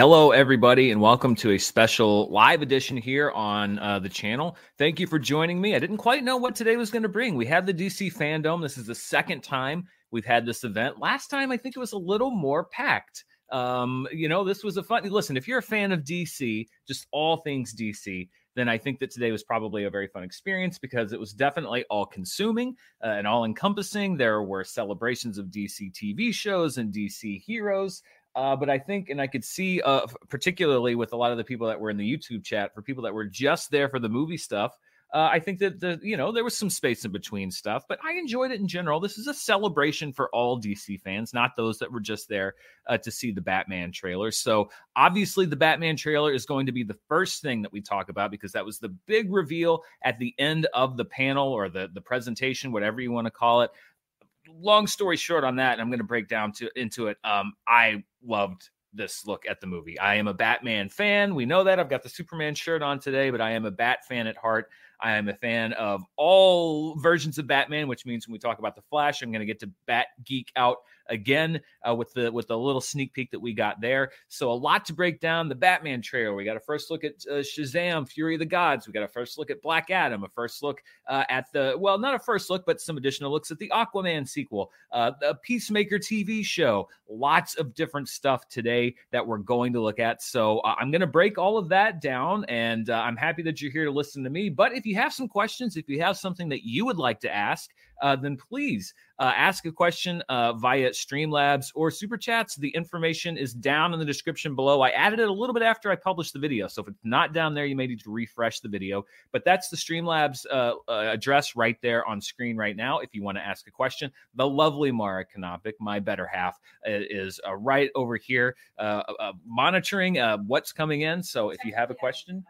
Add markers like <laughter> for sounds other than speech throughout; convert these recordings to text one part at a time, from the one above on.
Hello, everybody, and welcome to a special live edition here on uh, the channel. Thank you for joining me. I didn't quite know what today was going to bring. We have the DC fandom. This is the second time we've had this event. Last time, I think it was a little more packed. Um, you know, this was a fun. Listen, if you're a fan of DC, just all things DC, then I think that today was probably a very fun experience because it was definitely all consuming uh, and all encompassing. There were celebrations of DC TV shows and DC heroes. Uh, but I think, and I could see, uh, particularly with a lot of the people that were in the YouTube chat, for people that were just there for the movie stuff, uh, I think that the you know there was some space in between stuff, but I enjoyed it in general. This is a celebration for all DC fans, not those that were just there uh, to see the Batman trailer. So obviously, the Batman trailer is going to be the first thing that we talk about because that was the big reveal at the end of the panel or the the presentation, whatever you want to call it long story short on that, and I'm going to break down to into it. Um, I loved this look at the movie. I am a Batman fan. We know that. I've got the Superman shirt on today, but I am a Bat fan at heart. I am a fan of all versions of Batman, which means when we talk about the Flash, I'm going to get to Bat Geek out again uh, with the with the little sneak peek that we got there. So a lot to break down. The Batman trailer. We got a first look at uh, Shazam: Fury of the Gods. We got a first look at Black Adam. A first look uh, at the well, not a first look, but some additional looks at the Aquaman sequel, uh, the Peacemaker TV show. Lots of different stuff today that we're going to look at. So uh, I'm going to break all of that down, and uh, I'm happy that you're here to listen to me. But if you have some questions, if you have something that you would like to ask, uh, then please uh, ask a question uh, via Streamlabs or Super Chats. The information is down in the description below. I added it a little bit after I published the video. So if it's not down there, you may need to refresh the video. But that's the Streamlabs uh, uh, address right there on screen right now if you want to ask a question. The lovely Mara Kanopik, my better half, uh, is right over here monitoring what's coming in. So if you have a question,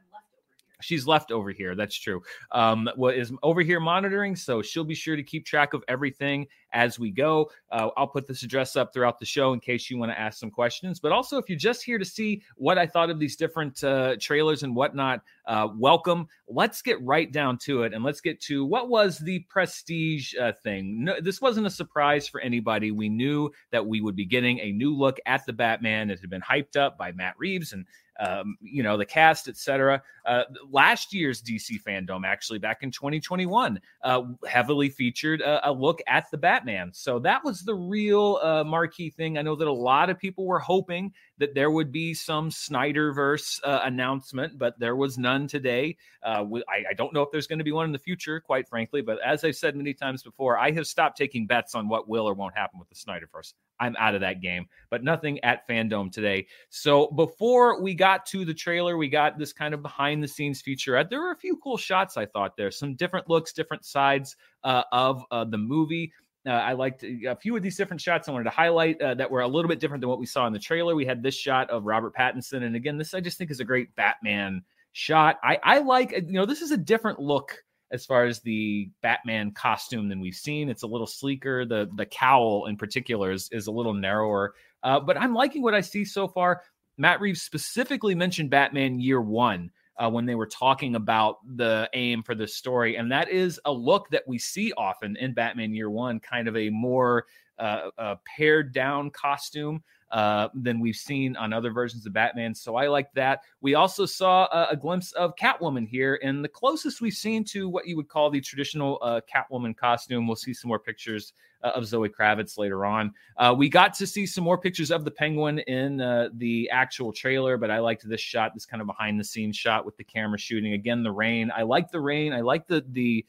she's left over here. That's true. Um, what is over here monitoring, so she'll be sure to keep track of everything as we go. Uh, I'll put this address up throughout the show in case you want to ask some questions. But also, if you're just here to see what I thought of these different uh, trailers and whatnot, uh, welcome. Let's get right down to it and let's get to what was the prestige uh, thing. No, this wasn't a surprise for anybody. We knew that we would be getting a new look at the Batman. It had been hyped up by Matt Reeves and um, you know, the cast, etc. Uh, last year's DC fandom, actually, back in 2021, uh, heavily featured a, a, look at the Batman. So that was the real uh, marquee thing. I know that a lot of people were hoping that there would be some Snyderverse uh, announcement, but there was none today. Uh, I, I, don't know if there's going to be one in the future, quite frankly. But as I've said many times before, I have stopped taking bets on what will or won't happen with the Snyderverse. I'm out of that game, but nothing at Fandom today. So before we got to the trailer, we got this kind of behind the scenes feature. There were a few cool shots I thought there, some different looks, different sides uh, of uh, the movie. Uh, I liked a few of these different shots I wanted to highlight uh, that were a little bit different than what we saw in the trailer. We had this shot of Robert Pattinson. And again, this I just think is a great Batman shot. I, I like, you know, this is a different look as far as the Batman costume than we've seen. It's a little sleeker. The the cowl in particular is, is a little narrower. Uh, but I'm liking what I see so far. Matt Reeves specifically mentioned Batman Year One uh, when they were talking about the aim for the story. And that is a look that we see often in Batman Year One, kind of a more uh, uh, pared down costume uh, than we've seen on other versions of Batman. So I like that. We also saw a, a, glimpse of Catwoman here, and the closest we've seen to what you would call the traditional uh, Catwoman costume. We'll see some more pictures uh, of Zoe Kravitz later on. Uh, we got to see some more pictures of the Penguin in uh, the actual trailer, but I liked this shot, this kind of behind the scenes shot with the camera shooting. Again, the rain. I like the rain. I like the the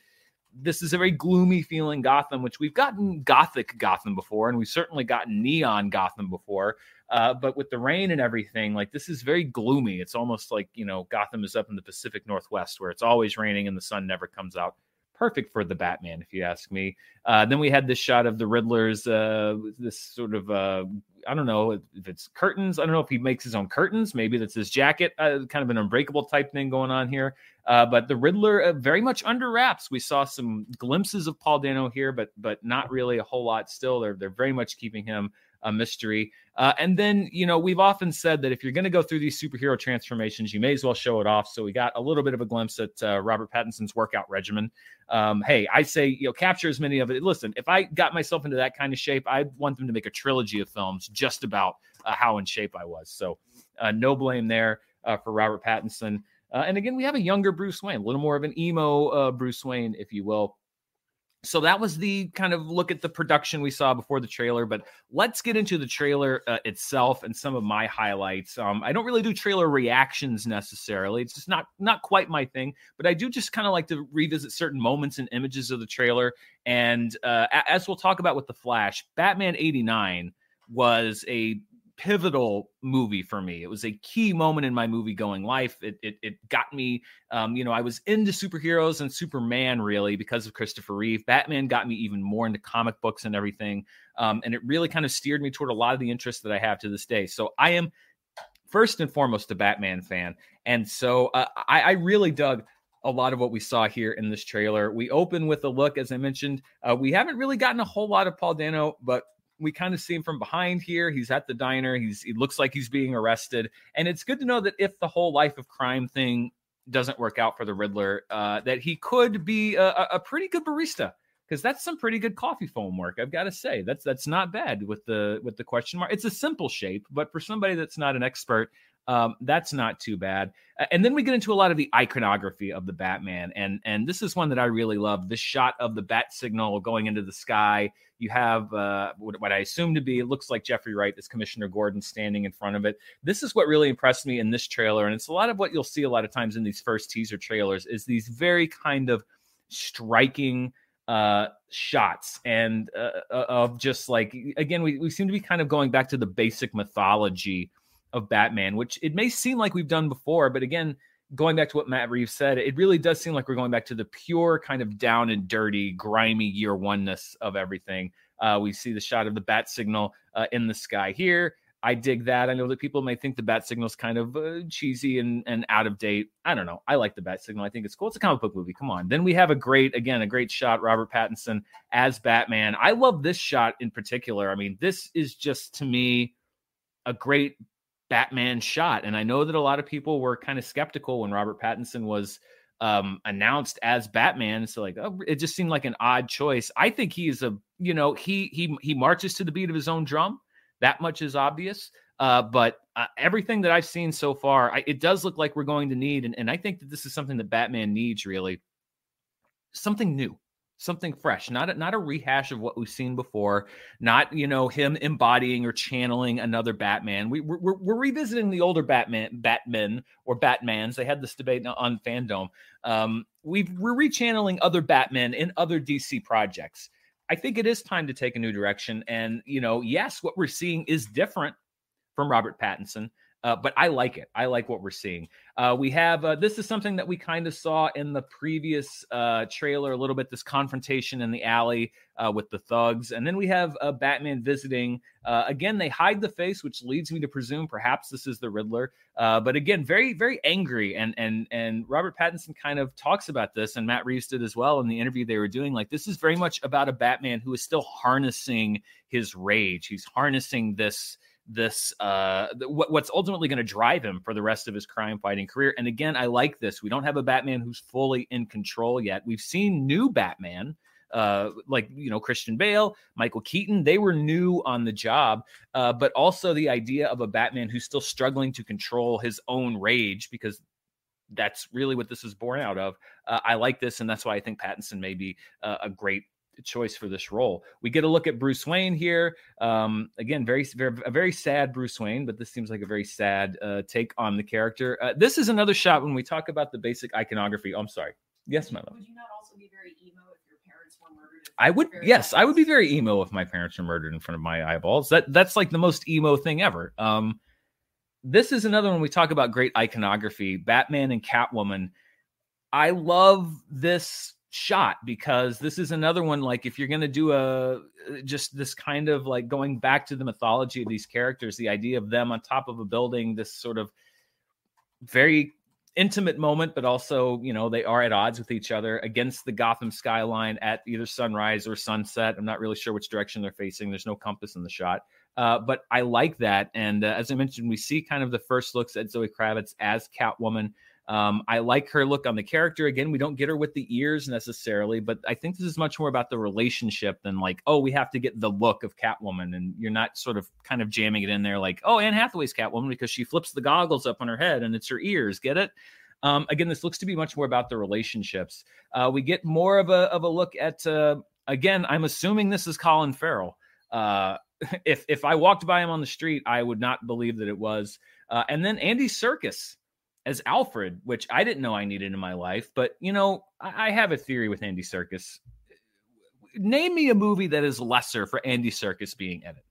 this is a very gloomy feeling Gotham, which we've gotten gothic Gotham before, and we've certainly gotten neon Gotham before. Uh, but with the rain and everything, like this is very gloomy. It's almost like you know Gotham is up in the Pacific Northwest where it's always raining and the sun never comes out perfect for the Batman, if you ask me. Uh, then we had this shot of the Riddler's, uh, this sort of, uh, I don't know if it's curtains. I don't know if he makes his own curtains. Maybe that's his jacket, uh, kind of an unbreakable type thing going on here. Uh, but the Riddler uh, very much under wraps. We saw some glimpses of Paul Dano here, but but not really a whole lot. Still, they're they're very much keeping him a mystery. Uh, and then, you know, we've often said that if you're going to go through these superhero transformations, you may as well show it off. So we got a little bit of a glimpse at uh, Robert Pattinson's workout regimen. Um, hey, I say, you know, capture as many of it. Listen, if I got myself into that kind of shape, I want them to make a trilogy of films just about uh, how in shape I was. So uh, no blame there uh, for Robert Pattinson. Uh, and again, we have a younger Bruce Wayne, a little more of an emo Bruce Wayne, if you will so that was the kind of look at the production we saw before the trailer but let's get into the trailer uh, itself and some of my highlights. Um, i don't really do trailer reactions necessarily. It's just not not quite my thing but i do just kind of like to revisit certain moments and images of the trailer. And uh, as we'll talk about with the flash batman 89 was a pivotal movie for me. It was a key moment in my movie going life. It it, it got me, um, you know, I was into superheroes and Superman really because of Christopher Reeve. Batman got me even more into comic books and everything, um, and it really kind of steered me toward a lot of the interests that I have to this day. So I am first and foremost a Batman fan, and so uh, I, I really dug a lot of what we saw here in this trailer. We open with a look, as I mentioned. Uh, we haven't really gotten a whole lot of Paul Dano, but we kind of see him from behind here. He's at the diner. He's he looks like he's being arrested, and it's good to know that if the whole life of crime thing doesn't work out for the Riddler, uh, that he could be a, a pretty good barista because that's some pretty good coffee foam work. I've got to say that's that's not bad with the with the question mark. It's a simple shape, but for somebody that's not an expert, um, that's not too bad. And then we get into a lot of the iconography of the Batman, and and this is one that I really love. This shot of the bat signal going into the sky. You have uh, what, I assume to be it looks like Jeffrey Wright, this Commissioner Gordon, standing in front of it. This is what really impressed me in this trailer, and it's a lot of what you'll see a lot of times in these first teaser trailers is these very kind of striking uh, shots and uh, uh of just like again we, we seem to be kind of going back to the basic mythology of Batman, which it may seem like we've done before, but again, going back to what Matt Reeves said, it really does seem like we're going back to the pure kind of down and dirty, grimy year oneness of everything. Uh, we see the shot of the bat signal uh, in the sky here. I dig that. I know that people may think the bat signal is kind of uh, cheesy and, and out of date. I don't know. I like the bat signal. I think it's cool. It's a comic book movie. Come on. Then we have a great, again, a great shot. Robert Pattinson as Batman. I love this shot in particular. I mean, this is just to me a great Batman shot. And I know that a lot of people were kind of skeptical when Robert Pattinson was um, announced as Batman. So like, oh, it just seemed like an odd choice. I think he's a, you know, he he he marches to the beat of his own drum. That much is obvious. Uh, but uh, everything that I've seen so far, I, it does look like we're going to need, and, and I think that this is something that Batman needs really, something new something fresh, not a, not a rehash of what we've seen before, not you know him embodying or channeling another Batman. We we're, we're revisiting the older Batman, Batmen or Batmans. They had this debate on Fandom. Um, we we're rechanneling other Batmen in other DC projects. I think it is time to take a new direction. And you know, yes, what we're seeing is different from Robert Pattinson. Uh, but I like it. I like what we're seeing. Uh, we have uh, this is something that we kind of saw in the previous uh, trailer a little bit. This confrontation in the alley uh, with the thugs, and then we have uh, Batman visiting. again, they hide the face, which leads me to presume perhaps this is the Riddler. but again, very very angry, and and and Robert Pattinson kind of talks about this, and Matt Reeves did as well in the interview they were doing. Like this is very much about a Batman who is still harnessing his rage. He's harnessing this this uh what, what's ultimately going to drive him for the rest of his crime fighting career. And again i like this. We don't have a batman who's fully in control yet. We've seen new batman uh, like you know Christian Bale, Michael Keaton, they were new on the job, uh, but also the idea of a Batman who's still struggling to control his own rage because that's really what this is born out of. Uh, I like this, and that's why I think Pattinson may be uh, a great choice for this role. We get a look at Bruce Wayne here. Um, again, very, very, a very sad Bruce Wayne, but this seems like a very sad uh, take on the character. Uh, this is another shot when we talk about the basic iconography. Oh, I'm sorry. Yes, my love. Would you not also be very emo if your parents were murdered? I would yes, I would be very emo if my parents were murdered in front of my eyeballs. That that's like the most emo thing ever. Um, this is another one we talk about great iconography. Batman and Catwoman. I love this shot because this is another one like if you're going to do a just this kind of like going back to the mythology of these characters the idea of them on top of a building this sort of very intimate moment but also you know they are at odds with each other against the gotham skyline at either sunrise or sunset. I'm not really sure which direction they're facing. There's no compass in the shot. Uh, but i like that. And uh, as i mentioned we see kind of the first looks at zoe kravitz as catwoman um, I like her look on the character. Again, we don't get her with the ears necessarily, but I think this is much more about the relationship than like, oh, we have to get the look of Catwoman. And you're not sort of kind of jamming it in there like, oh, Anne Hathaway's Catwoman because she flips the goggles up on her head and it's her ears. Get it? Um, again, this looks to be much more about the relationships. Uh, we get more of a of a look at. Uh, again, I'm assuming this is Colin Farrell. Uh, <laughs> if if I walked by him on the street, I would not believe that it was. Uh, and then Andy Serkis as Alfred, which I didn't know I needed in my life. But you know, I, I have a theory with Andy Serkis. Name me a movie that is lesser for Andy Serkis being in it.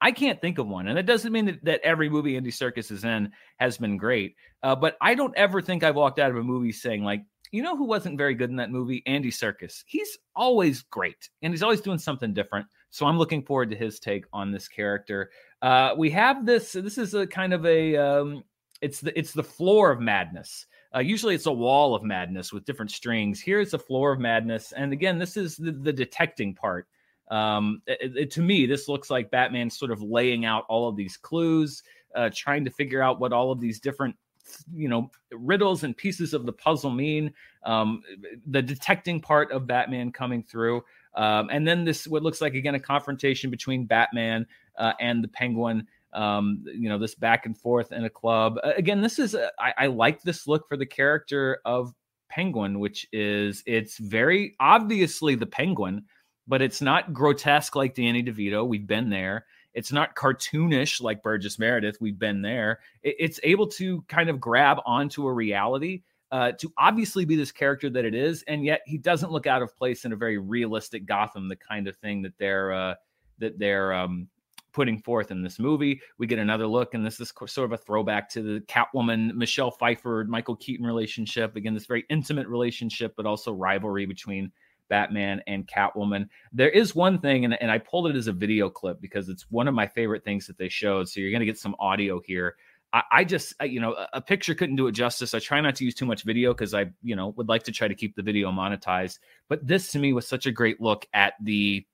I can't think of one, and it doesn't mean that, that every movie Andy Serkis is in has been great. Uh, but I don't ever think I've walked out of a movie saying like, you know, who wasn't very good in that movie? Andy Serkis. He's always great, and he's always doing something different. So I'm looking forward to his take on this character. Uh, we have this. This is a kind of a um, it's the it's the floor of madness. Uh, usually it's a wall of madness with different strings. Here it's a floor of madness, and again, this is the, the detecting part. Um, it, it, to me, this looks like Batman sort of laying out all of these clues, uh, trying to figure out what all of these different you know riddles and pieces of the puzzle mean um, the detecting part of batman coming through um, and then this what looks like again a confrontation between batman uh, and the penguin um, you know, this back and forth in a club. Again, this is a, I, I like this look for the character of Penguin, which is it's very obviously the Penguin, but it's not grotesque like Danny DeVito. We've been there. It's not cartoonish like Burgess Meredith. We've been there. It, it's able to kind of grab onto a reality. Uh, to obviously be this character that it is, and yet he doesn't look out of place in a very realistic Gotham, the kind of thing that they're uh, that they're um, putting forth in this movie. We get another look, and this is sort of a throwback to the Catwoman, Michelle Pfeiffer, Michael Keaton relationship. Again, this very intimate relationship, but also rivalry between Batman and Catwoman. There is one thing, and, and I pulled it as a video clip because it's one of my favorite things that they showed. So you're going to get some audio here. I, just, you know, a picture couldn't do it justice. I try not to use too much video because I, you know, would like to try to keep the video monetized. But this to me was such a great look at the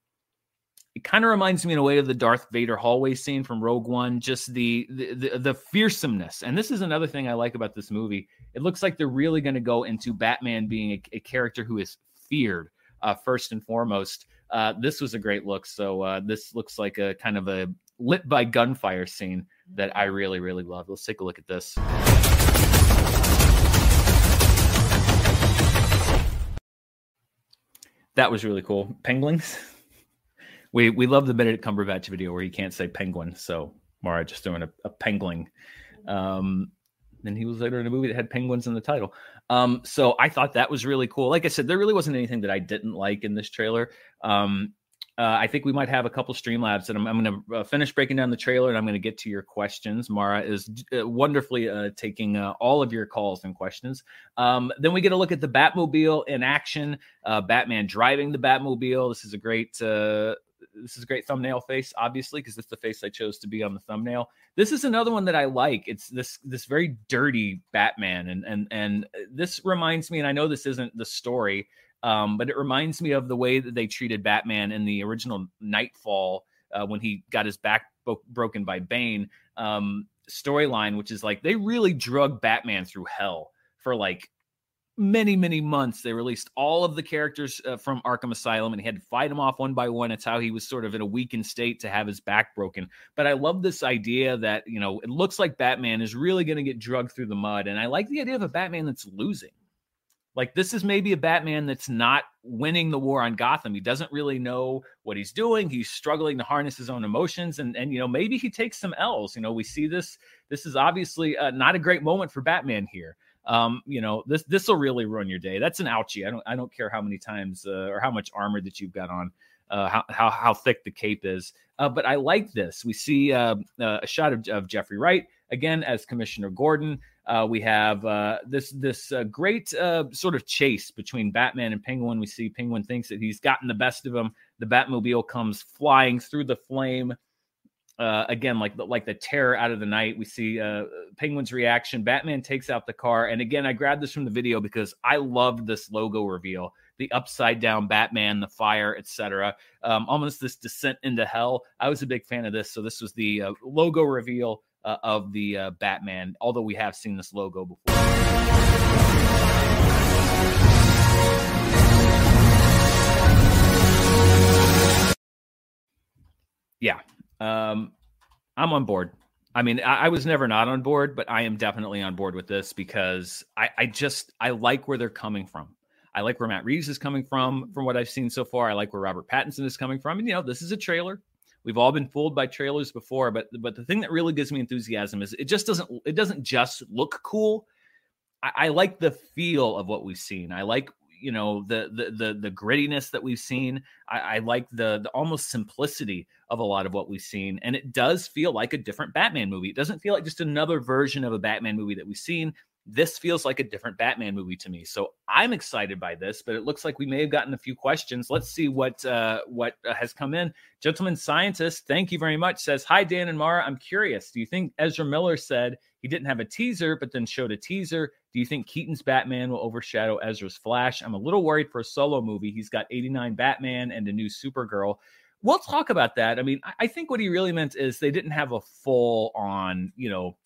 it kind of reminds me in a way of the Darth Vader hallway scene from Rogue One, just the, the the, the fearsomeness. And this is another thing I like about this movie. It looks like they're really going to go into Batman being a, a character who is feared uh, first and foremost. Uh, this was a great look. So uh, this looks like a kind of a lit by gunfire scene that I really really love. Let's take a look at this. That was really cool. Penguins. <laughs> we we love the Benedict Cumberbatch video where he can't say penguin, so Mara just doing a, a penguin. Um, and he was later in a movie that had penguins in the title. Um, so I thought that was really cool. Like I said, there really wasn't anything that I didn't like in this trailer. Um, uh, I think we might have a couple Streamlabs, and I'm, I'm going to uh, finish breaking down the trailer, and I'm going to get to your questions. Mara is uh, wonderfully uh, taking uh, all of your calls and questions. Um, then we get a look at the Batmobile in action. Batman driving the Batmobile. This is a great this is a great thumbnail face, obviously, because it's the face I chose to be on the thumbnail. This is another one that I like. It's this this very dirty Batman, and and and this reminds me. And I know this isn't the story, um, but it reminds me of the way that they treated Batman in the original Knightfall uh, when he got his back bo- broken by Bane um, storyline, which is like they really drug Batman through hell for like many many months they released all of the characters uh, from arkham asylum and he had to fight them off one by one. It's how he was sort of in a weakened state to have his back broken. But i love this idea that you know it looks like batman is really going to get drugged through the mud and i like the idea of a batman that's losing. Like this is maybe a batman that's not winning the war on gotham. He doesn't really know what he's doing. He's struggling to harness his own emotions and and you know maybe he takes some l's. You know we see this this is obviously uh, not a great moment for batman here um, you know, this this will really ruin your day. That's an ouchie. I don't I don't care how many times uh, or how much armor that you've got on, uh, how how how thick the cape is. Uh, but I like this. We see uh, uh, a shot of, of Jeffrey Wright again as Commissioner Gordon. Uh, we have uh, this this uh, great uh, sort of chase between Batman and Penguin. We see Penguin thinks that he's gotten the best of him. The Batmobile comes flying through the flame. Uh, again, like the, like the terror out of the night. We see uh, Penguin's reaction. Batman takes out the car, and again, I grabbed this from the video because I loved this logo reveal. The upside down Batman, the fire, etc. Um, almost this descent into hell. I was a big fan of this, so this was the logo reveal uh, of the uh, Batman, although we have seen this logo before. Yeah, um, I'm on board. I mean, I, I, was never not on board, but I am definitely on board with this because I, I just I like where they're coming from. I like where Matt Reeves is coming from, from what I've seen so far. I like where Robert Pattinson is coming from. And you know, this is a trailer. We've all been fooled by trailers before, but but the thing that really gives me enthusiasm is it just doesn't it doesn't just look cool. I, I like the feel of what we've seen. I like you know the the the, the grittiness that we've seen. I, I like the the almost simplicity of a lot of what we've seen, and it does feel like a different Batman movie. It doesn't feel like just another version of a Batman movie that we've seen this feels like a different Batman movie to me. So I'm excited by this, but it looks like we may have gotten a few questions. Let's see what uh, what has come in. Gentleman scientist, thank you very much. Says hi, Dan and Mara. I'm curious. Do you think Ezra Miller said he didn't have a teaser, but then showed a teaser? Do you think Keaton's Batman will overshadow Ezra's Flash? I'm a little worried for a solo movie. He's got 89 Batman and a new Supergirl. We'll talk about that. I mean, I think what he really meant is they didn't have a full on, you know,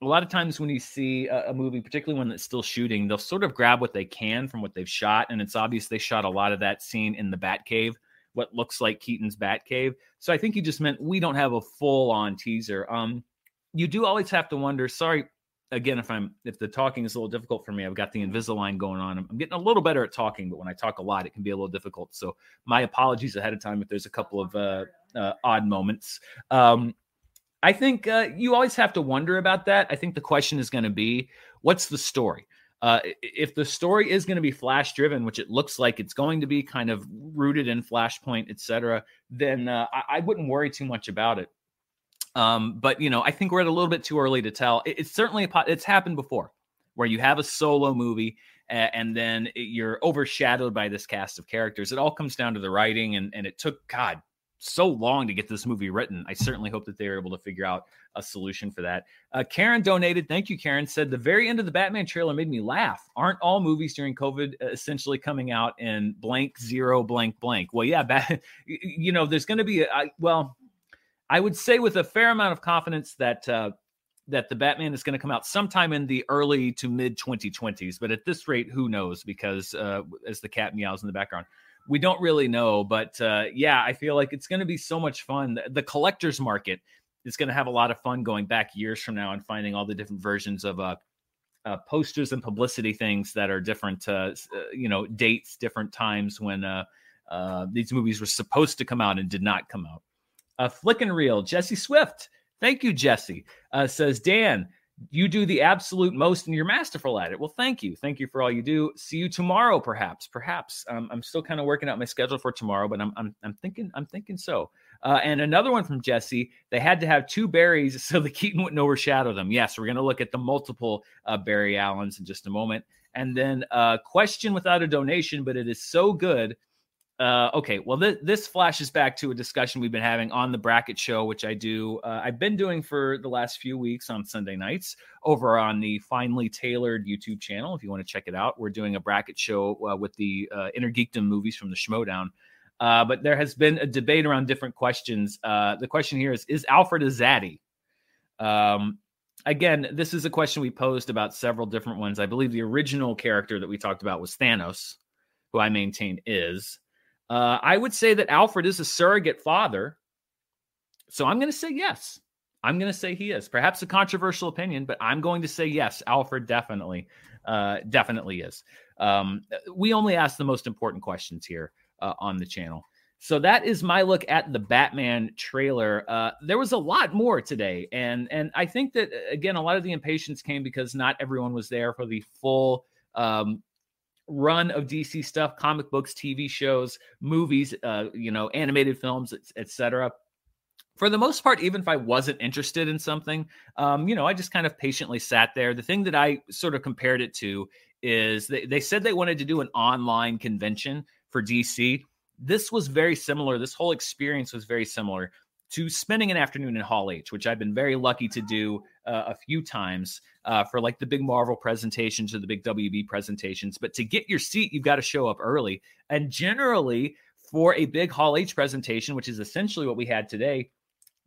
a lot of times when you see a, movie, particularly one that's still shooting, they'll sort of grab what they can from what they've shot. And it's obvious they shot a lot of that scene in the Batcave, what looks like Keaton's Batcave. So I think he just meant we don't have a full on teaser. Um, you do always have to wonder. Sorry, again, if I'm if the talking is a little difficult for me, I've got the Invisalign going on. I'm, I'm getting a little better at talking, but when I talk a lot, it can be a little difficult. So my apologies ahead of time if there's a couple of uh, uh, odd moments. Um, I think uh, you always have to wonder about that. I think the question is going to be, what's the story? Uh, if the story is going to be flash driven, which it looks like it's going to be, kind of rooted in Flashpoint, etc., then uh, I, I, wouldn't worry too much about it. Um, but you know, I think we're at a little bit too early to tell. It, it's certainly a, it's happened before, where you have a solo movie and then you're overshadowed by this cast of characters. It all comes down to the writing, and and it took God so long to get this movie written. I certainly hope that they are able to figure out a solution for that. Uh, Karen donated. Thank you, Karen. Said the very end of the Batman trailer made me laugh. Aren't all movies during COVID uh, essentially coming out in blank zero blank blank? Well, yeah, <laughs> bat, you know, there's going to be a, I, well, I would say with a fair amount of confidence that uh, that the Batman is going to come out sometime in the early to mid 2020s. But at this rate, who knows? Because uh, as the cat meows in the background we don't really know. But uh, yeah, I feel like it's going to be so much fun. The, collector's market is going to have a lot of fun going back years from now and finding all the different versions of uh, uh, posters and publicity things that are different, uh, uh you know, dates, different times when uh, uh, these movies were supposed to come out and did not come out. Uh, Flick and Reel, Jesse Swift. Thank you, Jesse. Uh, says Dan, you do the absolute most and you're masterful at it. Well, thank you. Thank you for all you do. See you tomorrow, perhaps. Perhaps. Um, I'm still kind of working out my schedule for tomorrow, but I'm I'm, I'm thinking I'm thinking so. Uh, and another one from Jesse. They had to have two berries <laughs> so the Keaton wouldn't overshadow them. Yes, we're going to look at the multiple uh, Barry Allens in just a moment. And then uh, question without a donation, but it is so good uh, okay, well, th- this flashes back to a discussion we've been having on the bracket show, which I do. Uh, I've been doing for the last few weeks on Sunday nights over on the Finely Tailored YouTube channel. If you want to check it out, we're doing a bracket show uh, with the uh, Inner Geekdom movies from the Schmoedown. Uh, but there has been a debate around different questions. Uh, the question here is: Is Alfred a zaddy? Um, again, this is a question we posed about several different ones. I believe the original character that we talked about was Thanos, who I maintain is. Uh, I would say that Alfred is a surrogate father. So I'm going to say yes. I'm going to say he is. Perhaps a controversial opinion, but I'm going to say yes. Alfred definitely, uh, definitely is. Um, we only ask the most important questions here uh, on the channel. So that is my look at the Batman trailer. Uh, there was a lot more today, and and I think that again, a lot of the impatience came because not everyone was there for the full um, run of DC stuff, comic books, TV shows, movies, uh, you know, animated films, etc. For the most part, even if I wasn't interested in something, um, you know, I just kind of patiently sat there. The thing that I sort of compared it to is they, they said they wanted to do an online convention for DC this was very similar. This whole experience was very similar to spending an afternoon in Hall H, which I've been very lucky to do uh, a few times uh, for like the big Marvel presentations or the big WB presentations. But to get your seat, you've got to show up early. And generally, for a big Hall H presentation, which is essentially what we had today,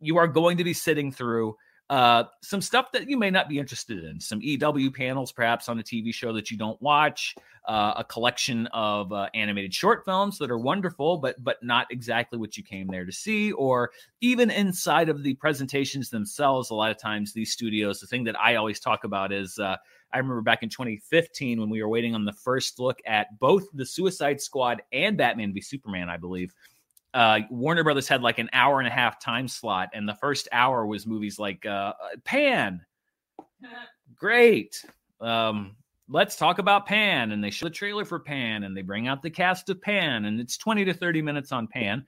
you are going to be sitting through uh, some stuff that you may not be interested in, some EW panels, perhaps on a TV show that you don't watch, uh, a collection of uh, animated short films that are wonderful, but but not exactly what you came there to see, or even inside of the presentations themselves. A lot of times, these studios, the thing that I always talk about is. Uh, I remember back in 2015 when we were waiting on the first look at both the Suicide Squad and Batman v Superman, I believe uh, Warner Brothers had like an hour and a half time slot, and the first hour was movies like uh, Pan. Great. Um, let's talk about Pan. And they show the trailer for Pan, and they bring out the cast of Pan, and it's 20 to 30 minutes on Pan.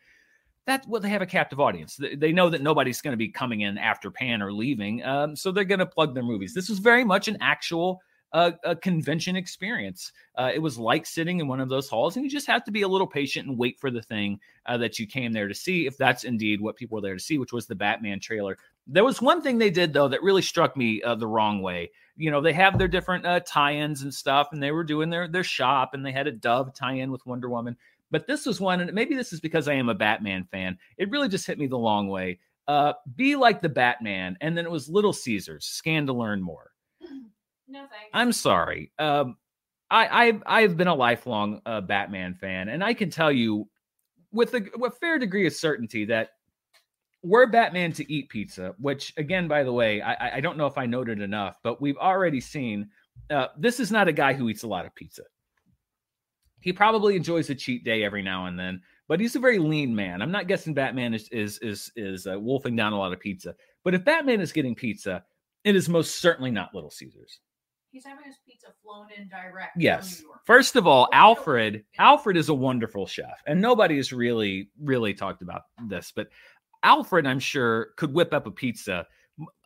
That's what well, they have a captive audience. They know that nobody's going to be coming in after Pan or leaving, um, so they're going to plug their movies. This was very much an actual a, a convention experience. Uh, it was like sitting in one of those halls, and you just have to be a little patient and wait for the thing uh, that you came there to see, if that's indeed what people were there to see, which was the Batman trailer. There was one thing they did though that really struck me uh, the wrong way. You know, they have their different uh, tie-ins and stuff, and they were doing their their shop, and they had a Dove tie-in with Wonder Woman. But this was one, and maybe this is because I am a Batman fan. It really just hit me the long way. Uh, be like the Batman, and then it was Little Caesars. Scan to learn more. No thanks. I'm sorry. Um, I, I've I've been a lifelong uh, Batman fan, and I can tell you with a, with a fair degree of certainty that were Batman to eat pizza, which again, by the way, I, I don't know if I noted enough, but we've already seen uh, this is not a guy who eats a lot of pizza. He probably enjoys a cheat day every now and then, but he's a very lean man. I'm not guessing Batman is is is is uh, wolfing down a lot of pizza. But if Batman is getting pizza, it is most certainly not Little Caesars. He's having his pizza flown in direct. Yes. First of all, Alfred, Alfred is a wonderful chef, and nobody has really, really talked about this, but Alfred, I'm sure, could whip up a pizza.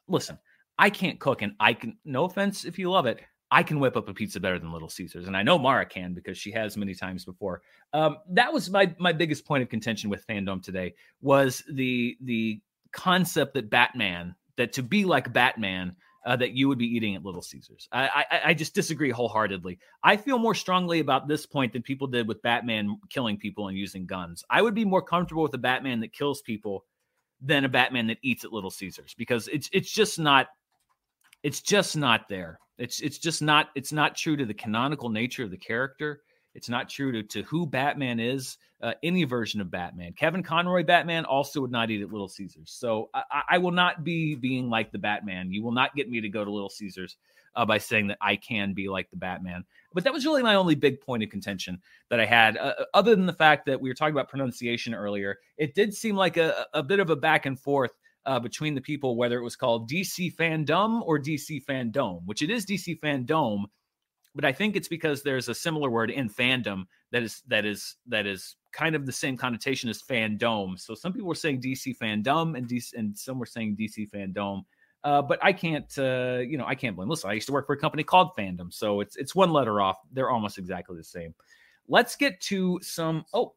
Listen, I can't cook, and I can. No offense if you love it, I can whip up a pizza better than Little Caesars, and I know Mara can because she has many times before. Um, that was my my biggest point of contention with fandom today was the the concept that Batman, that to be like Batman uh, that you would be eating at Little Caesars. I, I, I just disagree wholeheartedly. I feel more strongly about this point than people did with Batman killing people and using guns. I would be more comfortable with a Batman that kills people than a Batman that eats at Little Caesars because it's it's just not it's just not there. It's it's just not it's not true to the canonical nature of the character. It's not true to, to who Batman is, uh, any version of Batman. Kevin Conroy Batman also would not eat at Little Caesars. So I, I, will not be being like the Batman. You will not get me to go to Little Caesars uh, by saying that I can be like the Batman. But that was really my only big point of contention that I had, uh, uh other than the fact that we were talking about pronunciation earlier. It did seem like a, a bit of a back and forth uh, between the people, whether it was called DC Fandom or DC Fandome, which it is DC Fandome but I think it's because there's a similar word in fandom that is that is that is kind of the same connotation as fandom. So some people were saying DC fandom and DC, and some were saying DC fandom. Uh, but I can't, uh, you know, I can't blame. Listen, I used to work for a company called Fandom, so it's it's one letter off. They're almost exactly the same. Let's get to some. Oh,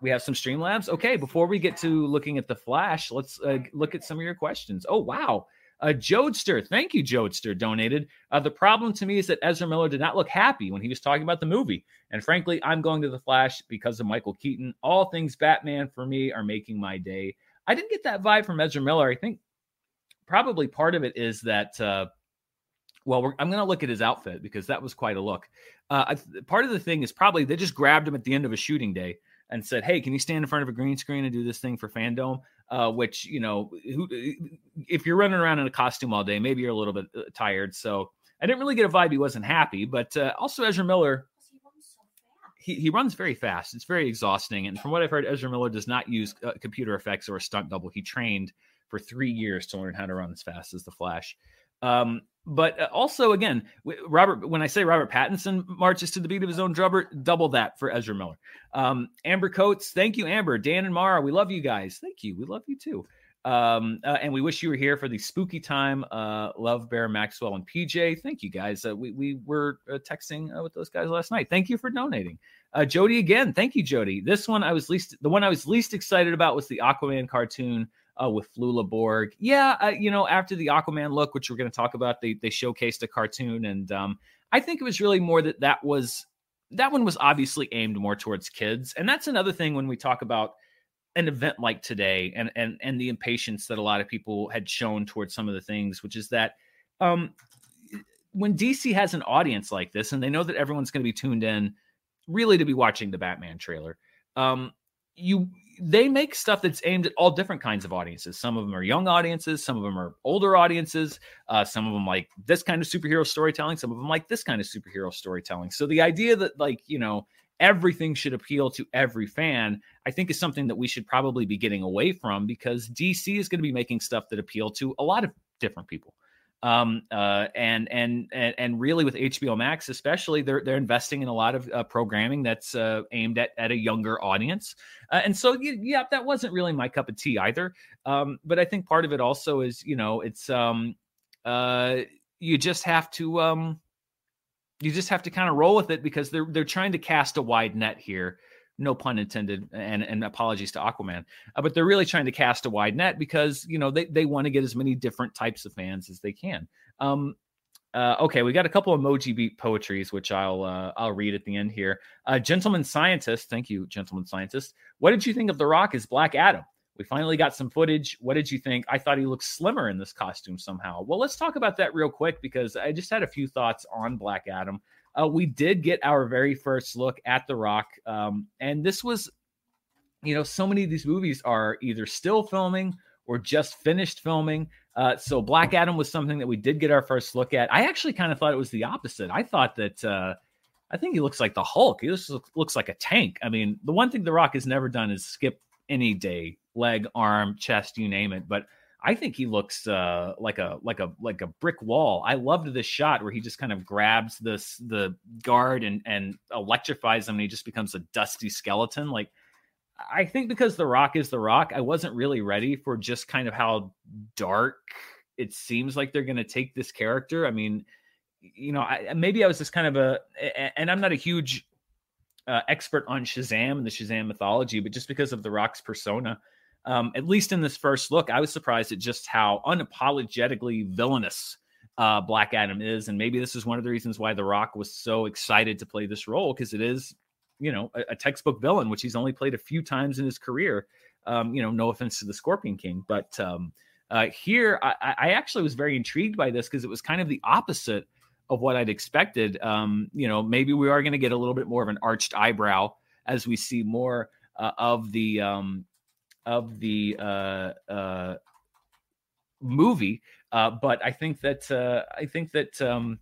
we have some Streamlabs. Okay, before we get to looking at the Flash, let's uh, look at some of your questions. Oh, wow. Uh, Jodester, thank you, Jodester, donated. Uh, the problem to me is that Ezra Miller did not look happy when he was talking about the movie. And frankly, I'm going to The Flash because of Michael Keaton. All things Batman for me are making my day. I didn't get that vibe from Ezra Miller. I think probably part of it is that, uh, well, I'm going to look at his outfit because that was quite a look. Uh, I, part of the thing is probably they just grabbed him at the end of a shooting day and said, "Hey, can you stand in front of a green screen and do this thing for Fandom?" Uh, which you know, who, if you're running around in a costume all day, maybe you're a little bit uh, tired. So I didn't really get a vibe he wasn't happy. But uh, also Ezra Miller, he, he runs very fast. It's very exhausting. And from what I've heard, Ezra Miller does not use uh, computer effects or a stunt double. He trained for three years to learn how to run as fast as the Flash. Um, but uh, also, again, Robert, when I say Robert Pattinson marches to the beat of his own drummer, double that for Ezra Miller. Um, Amber Coates, thank you, Amber. Dan and Mara, we love you guys. Thank you. We love you too. Um, uh, and we wish you were here for the spooky time. Uh, love Bear Maxwell and PJ. Thank you guys. Uh, we we were uh, texting uh, with those guys last night. Thank you for donating. Jody again. Thank you, Jody. This one I was least the one I was least excited about was the Aquaman cartoon uh, with Flula Borg. Yeah, uh, you know, after the Aquaman look, which we're going to talk about, they they showcased a cartoon, and um, I think it was really more that that was that one was obviously aimed more towards kids, and that's another thing when we talk about an event like today and and and the impatience that a lot of people had shown towards some of the things, which is that um, when DC has an audience like this, and they know that everyone's going to be tuned in, really to be watching the Batman trailer. Um, you they make stuff that's aimed at all different kinds of audiences. Some of them are young audiences, some of them are older audiences, uh, some of them like this kind of superhero storytelling, some of them like this kind of superhero storytelling. So the idea that like you know everything should appeal to every fan, I think is something that we should probably be getting away from because DC is going to be making stuff that appeal to a lot of different people um, uh, and, and and really with HBO Max, especially, they're they're investing in a lot of uh, programming that's uh, aimed at at a younger audience, uh, and so yeah, that wasn't really my cup of tea either. Um, but I think part of it also is you know it's um, uh, you just have to um, you just have to kind of roll with it because they're they're trying to cast a wide net here no pun intended, and, and apologies to Aquaman. Uh, but they're really trying to cast a wide net because you know they they want to get as many different types of fans as they can. Um, uh, okay, we got a couple emoji beat poetries, which I'll uh, I'll read at the end here. Uh, gentleman scientist, thank you, gentleman scientist. What did you think of The Rock as Black Adam? We finally got some footage. What did you think? I thought he looked slimmer in this costume somehow. Well, let's talk about that real quick because I just had a few thoughts on Black Adam uh, we did get our very first look at The Rock. Um, and this was, you know, so many of these movies are either still filming or just finished filming. Uh, so Black Adam was something that we did get our first look at. I actually kind of thought it was the opposite. I thought that uh, I think he looks like the Hulk. He just looks like a tank. I mean, the one thing The Rock has never done is skip any day, leg, arm, chest, you name it. But I think he looks uh, like a like a like a brick wall. I loved this shot where he just kind of grabs this the guard and and electrifies him, and he just becomes a dusty skeleton. Like I think because The Rock is The Rock, I wasn't really ready for just kind of how dark it seems like they're going to take this character. I mean, you know, I, maybe I was just kind of a, and I'm not a huge uh, expert on Shazam and the Shazam mythology, but just because of The Rock's persona um, at least in this first look, I was surprised at just how unapologetically villainous uh, Black Adam is. And maybe this is one of the reasons why The Rock was so excited to play this role because it is, you know, a, a, textbook villain, which he's only played a few times in his career. Um, you know, no offense to the Scorpion King, but um, uh, here I, I, actually was very intrigued by this because it was kind of the opposite of what I'd expected. Um, you know, maybe we are going to get a little bit more of an arched eyebrow as we see more uh, of the um, of the uh, uh, movie. Uh, but I think that uh, I think that um,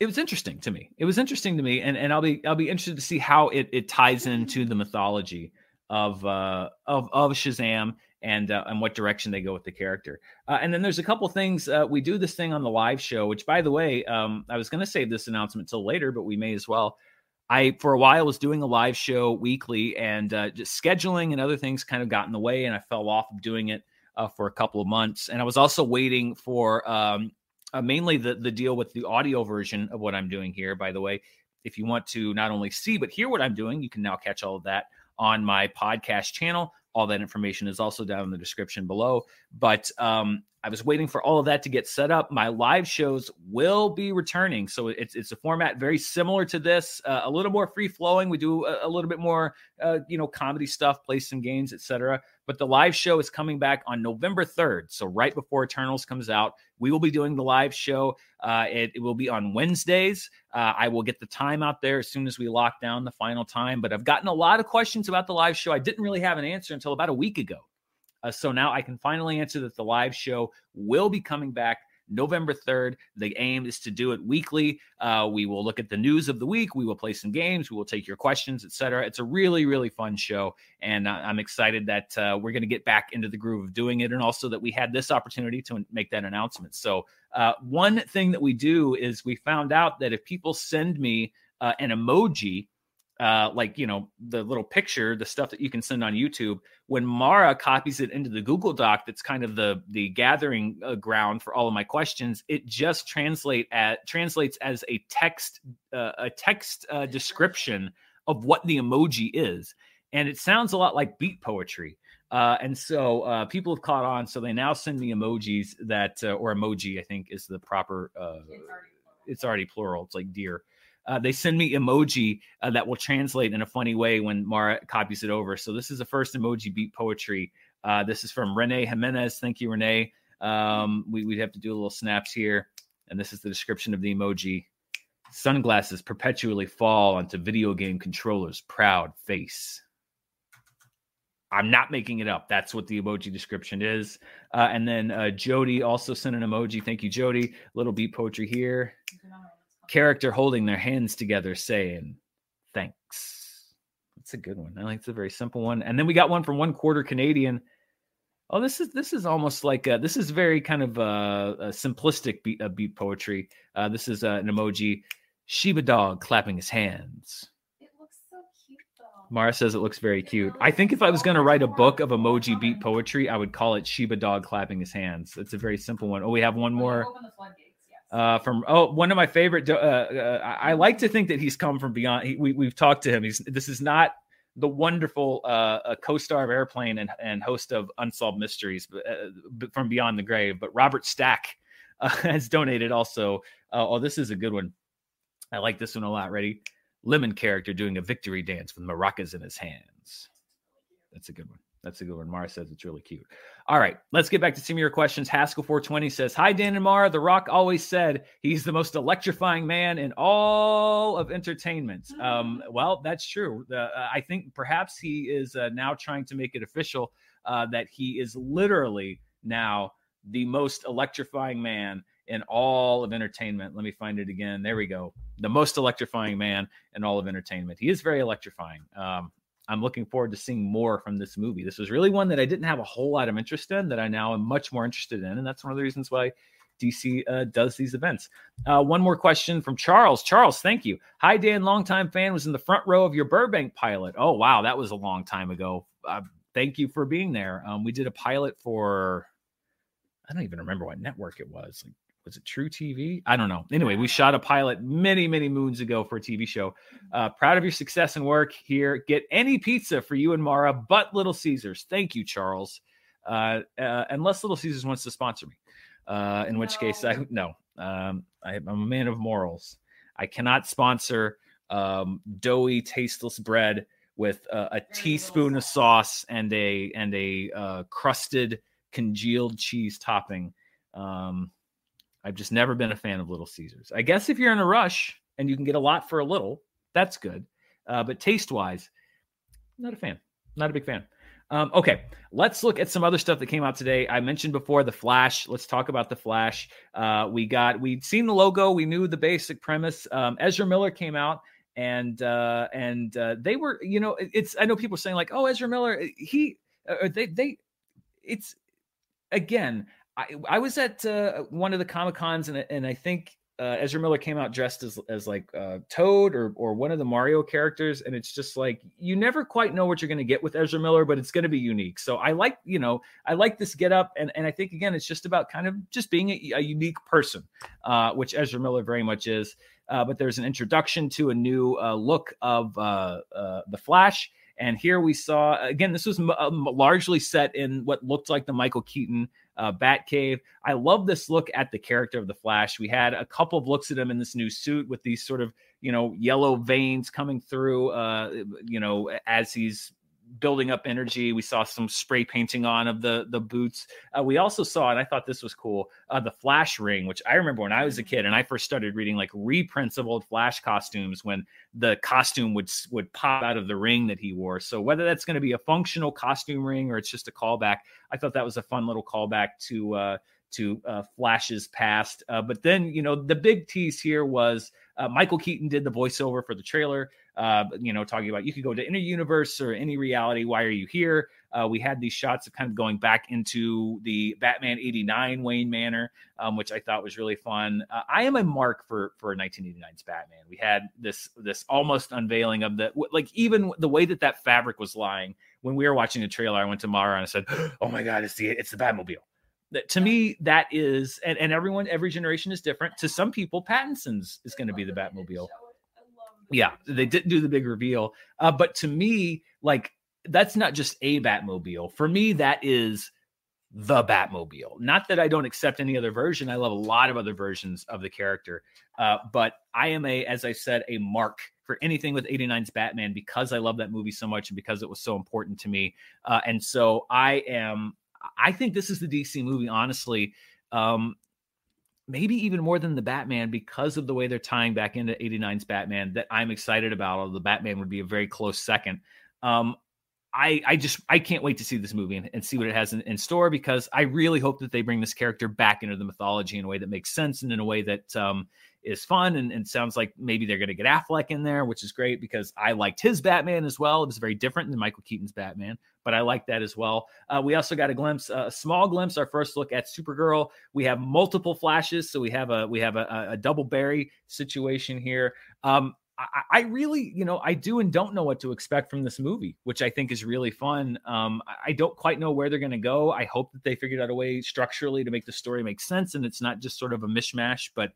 it was interesting to me. It was interesting to me, and, and I'll be I'll be interested to see how it, it ties into the mythology of uh, of of Shazam and uh, and what direction they go with the character. Uh, and then there's a couple things uh, we do this thing on the live show, which by the way, um, I was going to save this announcement till later, but we may as well. I for a while was doing a live show weekly, and uh, just scheduling and other things kind of got in the way, and I fell off of doing it uh, for a couple of months. And I was also waiting for um, uh, mainly the the deal with the audio version of what I'm doing here. By the way, if you want to not only see but hear what I'm doing, you can now catch all of that on my podcast channel. All that information is also down in the description below. But um, I was waiting for all of that to get set up. My live shows will be returning, so it's it's a format very similar to this, uh, a little more free flowing. We do a, a little bit more, uh, you know, comedy stuff, play some games, etc. But the live show is coming back on November third, so right before Eternals comes out, we will be doing the live show. Uh, it, it, will be on Wednesdays. Uh, I will get the time out there as soon as we lock down the final time. But I've gotten a lot of questions about the live show. I didn't really have an answer until about a week ago. Uh, so now I can finally answer that the live show will be coming back November 3rd. The aim is to do it weekly. Uh, we will look at the news of the week. We will play some games. We will take your questions, etc. It's a really, really fun show. And I'm excited that uh, we're going to get back into the groove of doing it and also that we had this opportunity to make that announcement. So, uh, one thing that we do is we found out that if people send me uh, an emoji, uh, like you know the little picture, the stuff that you can send on YouTube. When Mara copies it into the Google Doc, that's kind of the the gathering uh, ground for all of my questions. It just translate at translates as a text uh, a text uh, description of what the emoji is, and it sounds a lot like beat poetry. Uh, and so uh, people have caught on. So they now send me emojis that, uh, or emoji, I think is the proper. Uh, it's, already it's already plural. It's like deer uh, they send me emoji uh, that will translate in a funny way when Mara copies it over. So this is the first emoji beat poetry. Uh, this is from Renee Jimenez. Thank you, Renee. Um, we, we have to do a little snaps here. And this is the description of the emoji. Sunglasses perpetually fall onto video game controllers' proud face. I'm not making it up. That's what the emoji description is. Uh, and then uh, Jody also sent an emoji. Thank you, Jody. Little beat poetry here character holding their hands together saying thanks. That's a good one. I like it's a very simple one. And then we got one from one quarter Canadian. Oh, this is this is almost like a, this is very kind of a, a simplistic beat, a beat poetry. Uh, this is uh, an emoji, Shiba dog clapping his hands. It looks so cute though. Mara says it looks very cute. I think if I was going to write a book of emoji beat poetry, I would call it Shiba dog clapping his hands. It's a very simple one. Oh, we have one more uh, from oh one of my favorite. Uh, uh, I like to think that he's come from beyond. He, we we've talked to him. He's this is not the wonderful uh, co-star of Airplane and, and host of Unsolved Mysteries uh, from Beyond the Grave. But Robert Stack <laughs> uh, has donated also. Uh, oh, this is a good one. I like this one a lot. Ready? Lemon character doing a victory dance with maracas in his hands. That's a good one. That's a good one. Mara says it's really cute. All right, let's get back to some of your questions. Haskell420 says, Hi, Dan and Mara. The Rock always said he's the most electrifying man in all of entertainment. Um, mm. well, that's true. Uh, I think perhaps he is uh, now trying to make it official uh, that he is literally now the most electrifying man in all of entertainment. Let me find it again. There we go. The most electrifying man in all of entertainment. He is very electrifying. Um, I'm looking forward to seeing more from this movie. This was really one that I didn't have a whole lot of interest in that I now am much more interested in. And that's one of the reasons why DC uh, does these events. Uh, one more question from Charles. Charles, thank you. Hi, Dan, longtime fan, was in the front row of your Burbank pilot. Oh, wow, that was a long time ago. Uh, thank you for being there. Um, we did a pilot for, I don't even remember what network it was, like was it truTV? I don't know. Anyway, we shot a pilot many, many moons ago for a TV show. Uh, proud of your success and work here. Get any pizza for you and Mara, but Little Caesars. Thank you, Charles. Uh, uh, unless Little Caesars wants to sponsor me, uh, in which case I no. Um, I, am a man of morals. I cannot sponsor um, doughy, tasteless bread with a teaspoon of sauce and a and a uh, crusted congealed cheese topping. Um, I've just never been a fan of Little Caesars. I guess if you're in a rush and you can get a lot for a little, that's good. Uh, but taste wise, not a fan. Not a big fan. Um, okay, let's look at some other stuff that came out today. I mentioned before the Flash. Let's talk about the Flash. Uh, we got we'd seen the logo, we knew the basic premise. Um, Ezra Miller came out and uh, and uh, they were, you know, it's I know people saying like, oh, Ezra Miller, he, uh, they they, it's again, I, I was at uh, one of the comic cons and, and I think uh, Ezra Miller came out dressed as as like uh, Toad or or one of the Mario characters, and it's just like you never quite know what you're going to get with Ezra Miller, but it's going to be unique. So I like you know I like this get up, and and I think again it's just about kind of just being a, a unique person, uh, which Ezra Miller very much is. Uh, but there's an introduction to a new uh, look of uh, the Flash. And here we saw again, this was m- largely set in what looked like the Michael Keaton uh, Batcave. I love this look at the character of the Flash. We had a couple of looks at him in this new suit with these sort of you know yellow veins coming through. Uh, you know as he's building up energy. We saw some spray painting on of the the boots. Uh, we also saw, and I thought this was cool, uh, the Flash ring, which I remember when I was a kid and I first started reading like reprints of old Flash costumes when the costume would would pop out of the ring that he wore. So whether that's going to be a functional costume ring or it's just a callback, I thought that was a fun little callback to uh, to uh, Flash's past. Uh, but then, you know, the big tease here was uh, Michael Keaton did the voiceover for the trailer. Uh, you know, talking about you could go to any universe or any reality. Why are you here? Uh, we had these shots of kind of going back into the Batman '89 Wayne Manor, um, which I thought was really fun. Uh, I am a mark for for 1989's Batman. We had this this almost unveiling of the like even the way that that fabric was lying when we were watching the trailer. I went to Mara and I said, <gasps> "Oh my god, it's the it's the Batmobile." That to me, that is, and, and everyone, every generation is different. To some people, Pattinson's is going to be the Batmobile yeah they didn't do the big reveal uh, but to me like that's not just a batmobile. For me that is the batmobile. Not that i don't accept any other version i love a lot of other versions of the character uh, but i am a as i said a mark for anything with 89's batman because i love that movie so much and because it was so important to me uh, and so i am i think this is the dc movie honestly um, maybe even more than the Batman because of the way they're tying back into 89's Batman that I'm excited about. Although the Batman would be a very close second. Um, I, I just I can't wait to see this movie and, and see what it has in, in, store because I really hope that they bring this character back into the mythology in a way that makes sense and in a way that um, is fun and, and sounds like maybe they're going to get Affleck in there, which is great because I liked his Batman as well. It was very different than Michael Keaton's Batman, but I like that as well. Uh, we also got a glimpse, a small glimpse, our first look at Supergirl. We have multiple flashes, so we have a we have a, a double Barry situation here. Um, I, I, really, you know, I do and don't know what to expect from this movie, which I think is really fun. Um, I don't quite know where they're going to go. I hope that they figured out a way structurally to make the story make sense and it's not just sort of a mishmash. But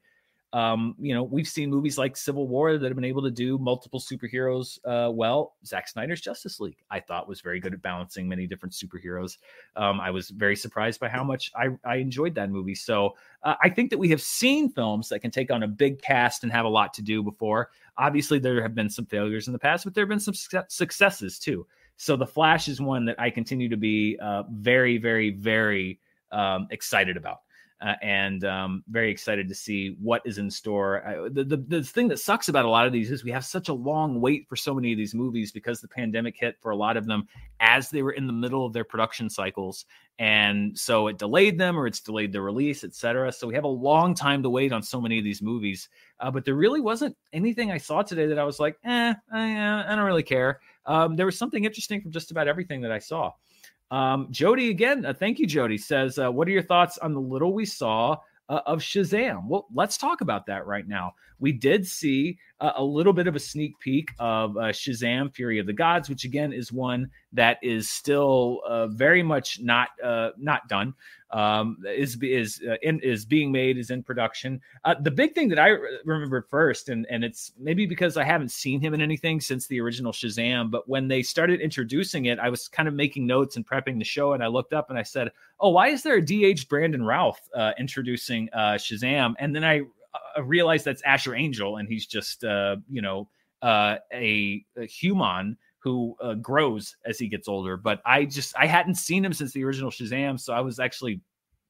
um, you know, we've seen movies like Civil War that have been able to do multiple superheroes uh, well. Zack Snyder's Justice League, I thought, was very good at balancing many different superheroes. Um, I was very surprised by how much I, I enjoyed that movie. So uh, I think that we have seen films that can take on a big cast and have a lot to do before. Obviously, there have been some failures in the past, but there have been some successes too. So The Flash is one that I continue to be uh, very, very, very um, excited about uh, and um, very excited to see what is in store. I, the, the, the thing that sucks about a lot of these is we have such a long wait for so many of these movies because the pandemic hit for a lot of them as they were in the middle of their production cycles, and so it delayed them or it's delayed the release, etc. So we have a long time to wait on so many of these movies. Uh, but there really wasn't anything I saw today that I was like, eh, I, I don't really care. Um, there was something interesting from just about everything that I saw. Um, Jody, again, uh, thank you, Jody, says, uh, What are your thoughts on the little we saw uh, of Shazam? Well, let's talk about that right now. We did see uh, a little bit of a sneak peek of uh, Shazam Fury of the Gods, which again is one that is still uh, very much not not done um, is is uh, in, is being made, is in production. Uh, the big thing that I remember first, and and it's maybe because I haven't seen him in anything since the original Shazam, but when they started introducing it, I was kind of making notes and prepping the show, and I looked up and I said, "Oh, why is there a DH Brandon Routh uh, introducing uh, Shazam?" And then I uh, realized that's Asher Angel, and he's just uh, you know a, a human who uh, grows as he gets older. But I just I hadn't seen him since the original Shazam, so I was actually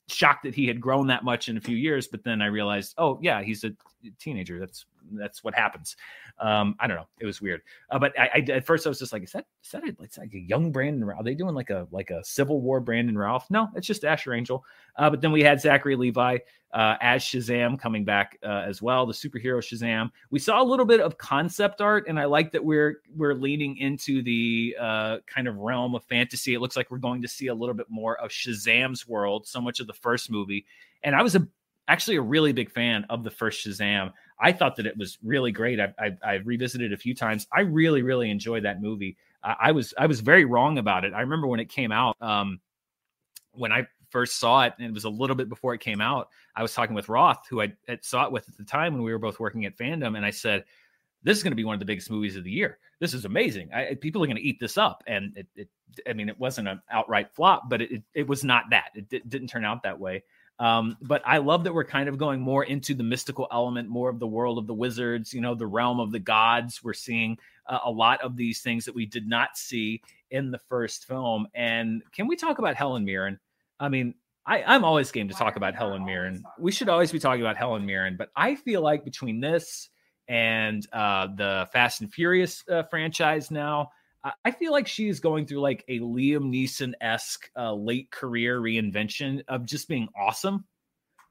shocked that he had grown that much in a few years. But then I realized, oh yeah, he's a teenager. That's that's what happens. Um, I don't know. It was weird. Uh, but I, I, at first I was just like, is that is that it's like a young Brandon Routh? Are they doing like a like a Civil War Brandon Routh? No, it's just Asher Angel. Uh, but then we had Zachary Levi uh, as Shazam coming back uh, as well, the superhero Shazam. We saw a little bit of concept art, and I like that we're we're leaning into the uh, kind of realm of fantasy. It looks like we're going to see a little bit more of Shazam's world, so much of the first movie. And I was a actually a really big fan of the first Shazam. I thought that it was really great. I, I, I revisited it a few times. I really, really enjoyed that movie. I, I, was I was very wrong about it. I remember when it came out. Um, when I first saw it, and it was a little bit before it came out, I was talking with Roth, who I, saw it with at the time when we were both working at Fandom, and I said, "This is going to be one of the biggest movies of the year. This is amazing. I, people are going to eat this up." And it, it, I mean, it wasn't an outright flop, but it, it, was not that. It didn't turn out that way. Um, but I love that we're kind of going more into the mystical element, more of the world of the wizards, you know, the realm of the gods. We're seeing uh, a lot of these things that we did not see in the first film. And can we talk about Helen Mirren? I mean, I, I'm always game to talk about Helen Mirren. We should always be talking about Helen Mirren, but I feel like between this and uh, the Fast and Furious uh, franchise now, I feel like she is going through like a Liam Neeson esque uh, late career reinvention of just being awesome.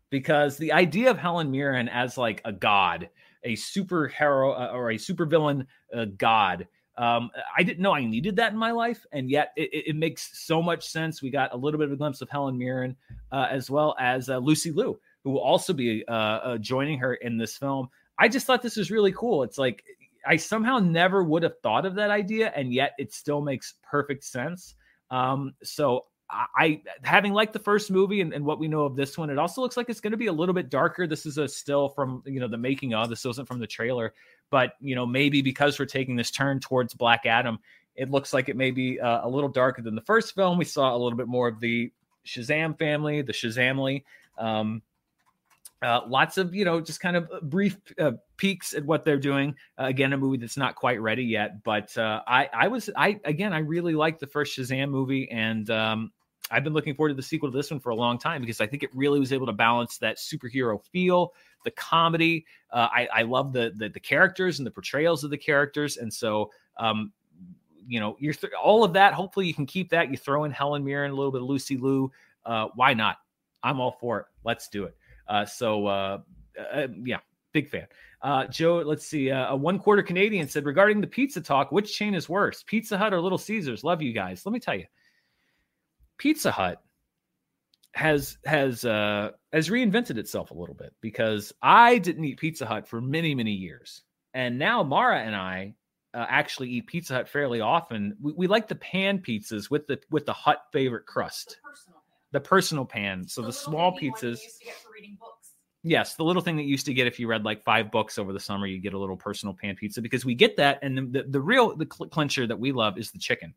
because the idea of Helen Mirren as like a god, a superhero uh, or a supervillain uh, god. Um, I didn't know I needed that in my life, and yet it, it, makes so much sense. We got a little bit of a glimpse of Helen Mirren, uh, as well as uh, Lucy Liu, who will also be uh, joining her in this film. I just thought this was really cool. It's like I somehow never would have thought of that idea, and yet it still makes perfect sense. Um, so I, having liked the first movie and, and, what we know of this one, it also looks like it's going to be a little bit darker. This is a still from you know the making of. This wasn't from the trailer, but you know maybe because we're taking this turn towards Black Adam, it looks like it may be uh, a little darker than the first film. We saw a little bit more of the Shazam family, the Shazamly. Um, uh, lots of you know just kind of uh, brief uh, peeks at what they're doing. Uh, again, a movie that's not quite ready yet, but uh, I I was I again I really liked the first Shazam movie, and um, I've been looking forward to the sequel to this one for a long time because I think it really was able to balance that superhero feel, the comedy. Uh, I, I love the, the, the characters and the portrayals of the characters, and so um, you know, you're th- all of that. Hopefully, you can keep that. You throw in Helen Mirren, a little bit of Lucy. Uh, why not? I'm all for it. Let's do it. Uh, so uh, uh, yeah, big fan. Uh, Joe, let's see. Uh, a one quarter Canadian said regarding the pizza talk, which chain is worse, Pizza Hut or Little Caesars? Love you guys. Let me tell you, Pizza Hut has has uh has reinvented itself a little bit because I didn't eat Pizza Hut for many many years, and now Mara and I uh, actually eat Pizza Hut fairly often. We, we, like the pan pizzas with the with the Hut favorite crust, the. The personal pan. So the, the small pizzas. Yes, the little thing that you used to get if you read like five books over the summer, you get a little personal pan pizza because we get that, and the the, the real the clincher that we love is the chicken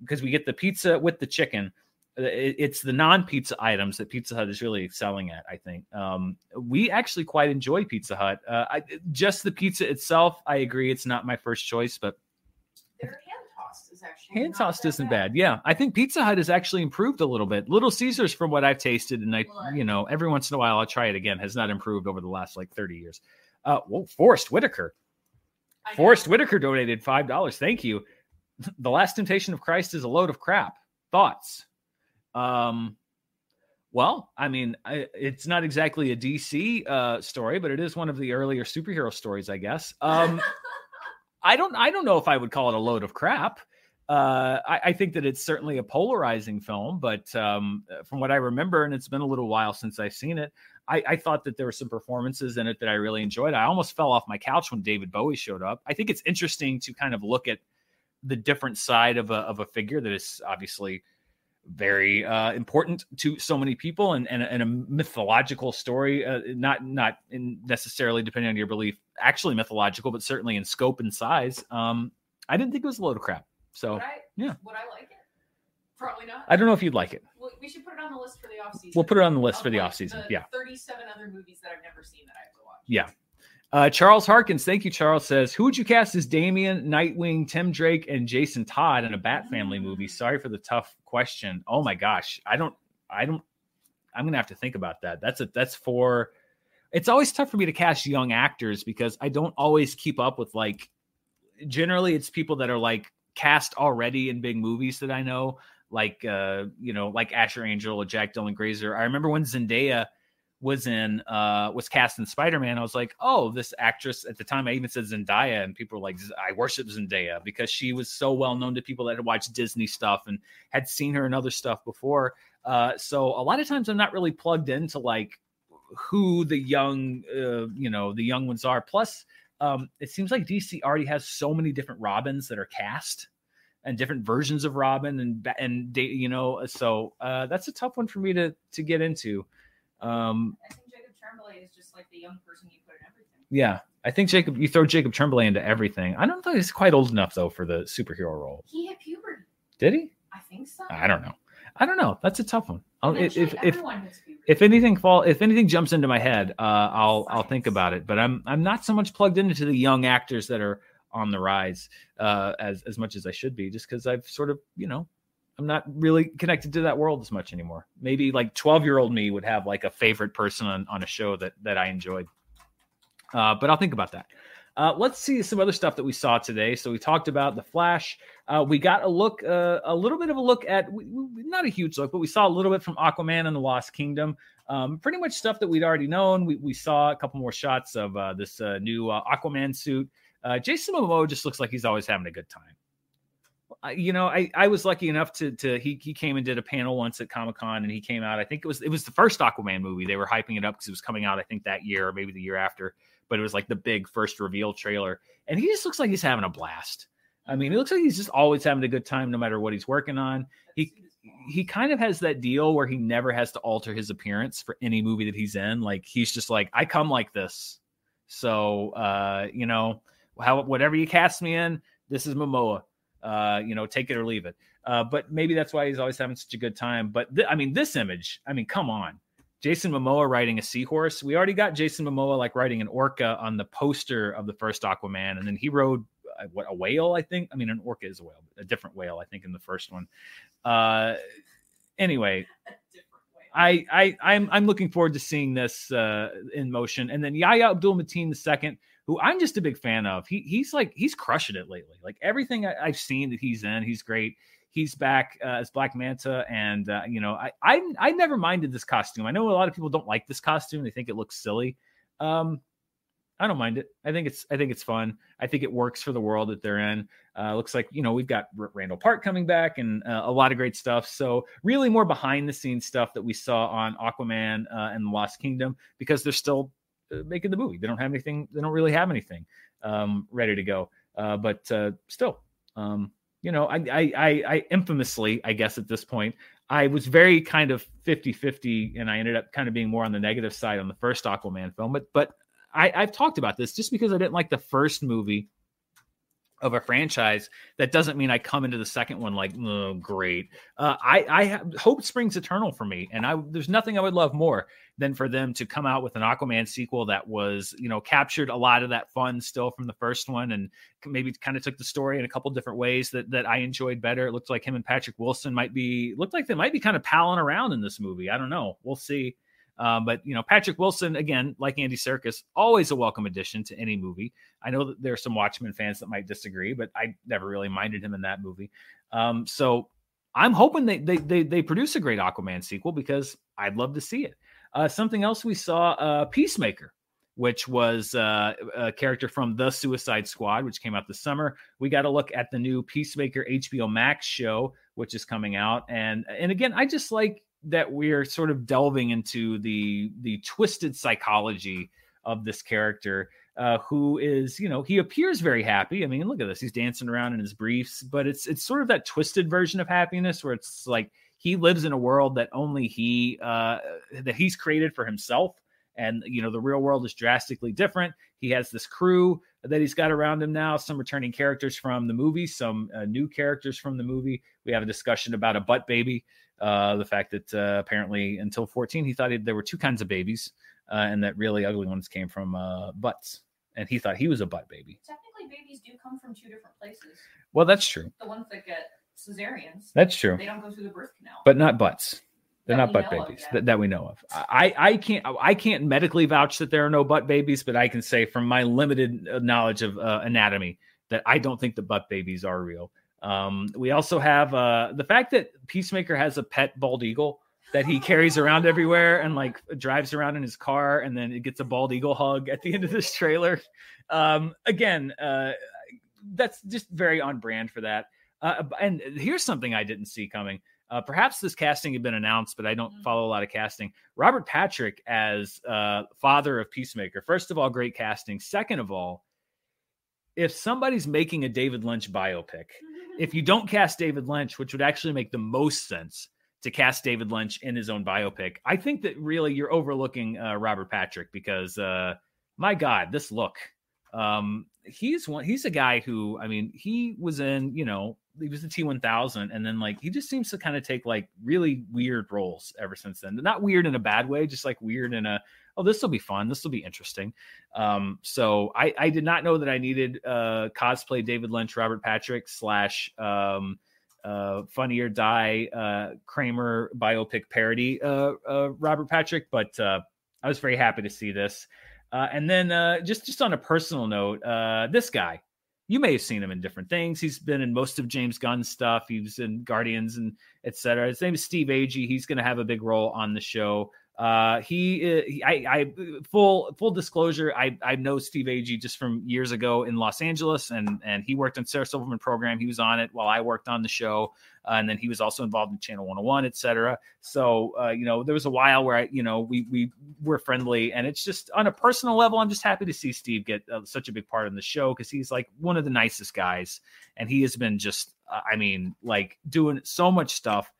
because we get the pizza with the chicken. Uh, it's the non-pizza items that Pizza Hut is really excelling at. I think um, we actually quite enjoy Pizza Hut. Uh, I, just the pizza itself, I agree, it's not my first choice, but their hand tossed is actually hand tossed isn't bad. bad. Yeah, I think Pizza Hut has actually improved a little bit. Little Caesars, from what I've tasted, and I, you know, every once in a while I'll try it again, has not improved over the last like thirty years. Uh, well, Forest Whitaker. Forest Whitaker donated five dollars. Thank you <laughs> the last temptation of Christ is a load of crap. Thoughts? Um, well, I mean, I, it's not exactly a DC uh, story, but it is one of the earlier superhero stories, I guess. Um, <laughs> I don't, I don't know if I would call it a load of crap. Uh, I, I, think that it's certainly a polarizing film, but um, from what I remember, and it's been a little while since I've seen it, I, I, thought that there were some performances in it that I really enjoyed. I almost fell off my couch when David Bowie showed up. I think it's interesting to kind of look at the different side of a of a figure that is obviously very uh, important to so many people and, and, and a mythological story, uh, not not necessarily depending on your belief, actually mythological, but certainly in scope and size. Um, I didn't think it was a load of crap. So would I, yeah, would I like it? Probably not. I don't know if you'd like it. Well, we should put it on the list for the off season. We'll put it on the list for the off season. Yeah, thirty-seven other movies that I've never seen that I have to watch. Yeah, uh, Charles Harkins, thank you. Charles says, "Who would you cast as Damian, Nightwing, Tim Drake, and Jason Todd in a Bat Family movie?" Sorry for the tough question. Oh my gosh, I don't, I don't. I'm gonna have to think about that. That's a that's for. It's always tough for me to cast young actors because I don't always keep up with like. Generally, it's people that are like cast already in big movies that I know, like uh, you know, like Asher Angel or Jack Dylan Grazer. I remember when Zendaya was in uh was cast in Spider-Man, I was like, oh, this actress at the time I even said Zendaya, and people were like, I worship Zendaya because she was so well known to people that had watched Disney stuff and had seen her in other stuff before. Uh, so a lot of times I'm not really plugged into like who the young uh, you know the young ones are. Plus, um, it seems like DC already has so many different Robins that are cast and different versions of Robin and and you know so uh, that's a tough one for me to to get into. Um, I think Jacob Tremblay is just like the young person you put in everything. Yeah, I think Jacob. You throw Jacob Tremblay into everything. I don't think he's quite old enough though for the superhero role. He hit puberty. Did he? I think so. I don't know. I don't know. That's a tough one. If if if, if anything fall if anything jumps into my head, uh, I'll I'll think about it. But I'm I'm not so much plugged into the young actors that are on the rise uh, as as much as I should be, just because I've sort of you know I'm not really connected to that world as much anymore. Maybe like 12 year old me would have like a favorite person on, on a show that that I enjoyed. Uh, but I'll think about that. Uh, let's see some other stuff that we saw today. So we talked about the Flash. Uh, we got a look, uh, a little bit of a look at, not a huge look, but we saw a little bit from Aquaman and the Lost Kingdom. Um, pretty much stuff that we'd already known. We, we saw a couple more shots of uh, this uh, new uh, Aquaman suit. Jason Momoa just looks like he's always having a good time. You know, I, I was lucky enough to to he he came and did a panel once at Comic Con and he came out. I think it was it was the first Aquaman movie. They were hyping it up because it was coming out. I think that year or maybe the year after but it was like the big first reveal trailer. And he just looks like he's having a blast. I mean, he looks like he's just always having a good time no matter what he's working on. He he kind of has that deal where he never has to alter his appearance for any movie that he's in. Like he's just like, I come like this. So uh, you know, how whatever you cast me in, this is Momoa. Uh, you know, take it or leave it. Uh, but maybe that's why he's always having such a good time. But th- I mean, this image, I mean, come on. Jason Momoa riding a seahorse. We already got Jason Momoa like riding an orca on the poster of the first Aquaman, and then he rode uh, what a whale, I think. I mean, an orca is a whale, a different whale, I think, in the first one. Uh, anyway, I I I'm I'm looking forward to seeing this uh, in motion, and then Yahya Abdul Mateen II, who I'm just a big fan of. He he's like he's crushing it lately. Like everything I, I've seen that he's in, he's great he's back uh, as Black Manta, and uh, you know, I, I I never minded this costume. I know a lot of people don't like this costume; they think it looks silly. Um, I don't mind it. I think it's I think it's fun. I think it works for the world that they're in. Uh, looks like you know we've got Randall Park coming back and uh, a lot of great stuff. So really more behind the scenes stuff that we saw on Aquaman uh, and the Lost Kingdom because they're still uh, making the movie. They don't have anything. They don't really have anything um, ready to go. Uh, but uh, still, um, you know, I, I, I, infamously, I guess at this point, I was very kind of 50 50, and I ended up kind of being more on the negative side on the first Aquaman film. But, but I, I've talked about this just because I didn't like the first movie of a franchise, that doesn't mean I come into the second one like, oh, great. Uh, I, I have, hope springs eternal for me, and I there's nothing I would love more than for them to come out with an Aquaman sequel that was, you know, captured a lot of that fun still from the first one, and maybe kind of took the story in a couple different ways that that I enjoyed better. It looked like him and Patrick Wilson might be looked like they might be kind of palling around in this movie. I don't know. We'll see. Um, but you know, Patrick Wilson, again, like Andy Serkis, always a welcome addition to any movie. I know that there are some Watchmen fans that might disagree, but I never really minded him in that movie. Um, so I'm hoping they, they they they produce a great Aquaman sequel because I'd love to see it. Uh, something else we saw, uh, Peacemaker, which was uh, a character from the Suicide Squad, which came out this summer. We got to look at the new Peacemaker HBO Max show, which is coming out, and and again, I just like that we're sort of delving into the the twisted psychology of this character uh, who is you know he appears very happy. I mean look at this he's dancing around in his briefs but it's it's sort of that twisted version of happiness where it's like he lives in a world that only he uh, that he's created for himself. And you know the real world is drastically different. He has this crew that he's got around him now some returning characters from the movie some uh, new characters from the movie. We have a discussion about a butt baby uh, the fact that uh, apparently until 14 he thought he, there were two kinds of babies uh, and that really ugly ones came from uh, butts. And he thought he was a butt baby. Technically, babies do come from two different places. well that's true. The ones that get cesareans, that's true. they don't go through the birth canal. but not butts. They're That not butt babies that, that we know of. I, I can't i can't medically vouch that there are no butt babies but i can say from my limited uh, knowledge of uh, anatomy that i don't think the butt babies are real um, we also have uh, the fact that peacemaker has a pet bald eagle that he carries <gasps> around everywhere and like drives around in his car and then it gets a bald eagle hug at the end of this trailer um, again uh, that's just very on brand for that uh, and here's something i didn't see coming uh, perhaps this casting had been announced, but I don't Mhm. follow a lot of casting. Robert Patrick as uh, father of Peacemaker. First of all, great casting. Second of all, if somebody's making a David Lynch biopic, if you don't cast David Lynch, which would actually make the most sense to cast David Lynch in his own biopic, I think that really you're overlooking uh, Robert Patrick because, uh, my God, this look. Um, he's one. He's a guy who, I mean, he was in, you know, he was the T1000, and then like he just seems to kind of take like really weird roles ever since then. Not weird in a bad way, just like weird in a oh, this will be fun, this will be interesting. Um, so I I did not know that I needed uh cosplay David Lynch, Robert Patrick slash um uh die uh Kramer biopic parody uh uh Robert Patrick, but uh I was very happy to see this. Uh, and then uh, just just on a personal note, uh, this guy, you may have seen him in different things. He's been in most of James Gunn's stuff. He was in Guardians and etc. His name is Steve Agee. He's going to have a big role on the show. Uh, he, uh, he I, I, full full disclosure, I I know Steve Agee just from years ago in Los Angeles, and and he worked on Sarah Silverman program. He was on it while I worked on the show, uh, and then he was also involved in Channel 101, etc. So uh, you know, there was a while where I, you know we we were friendly, and it's just on a personal level, I'm just happy to see Steve get uh, such a big part in the show because he's like one of the nicest guys, and he has been just, uh, I mean, like doing so much stuff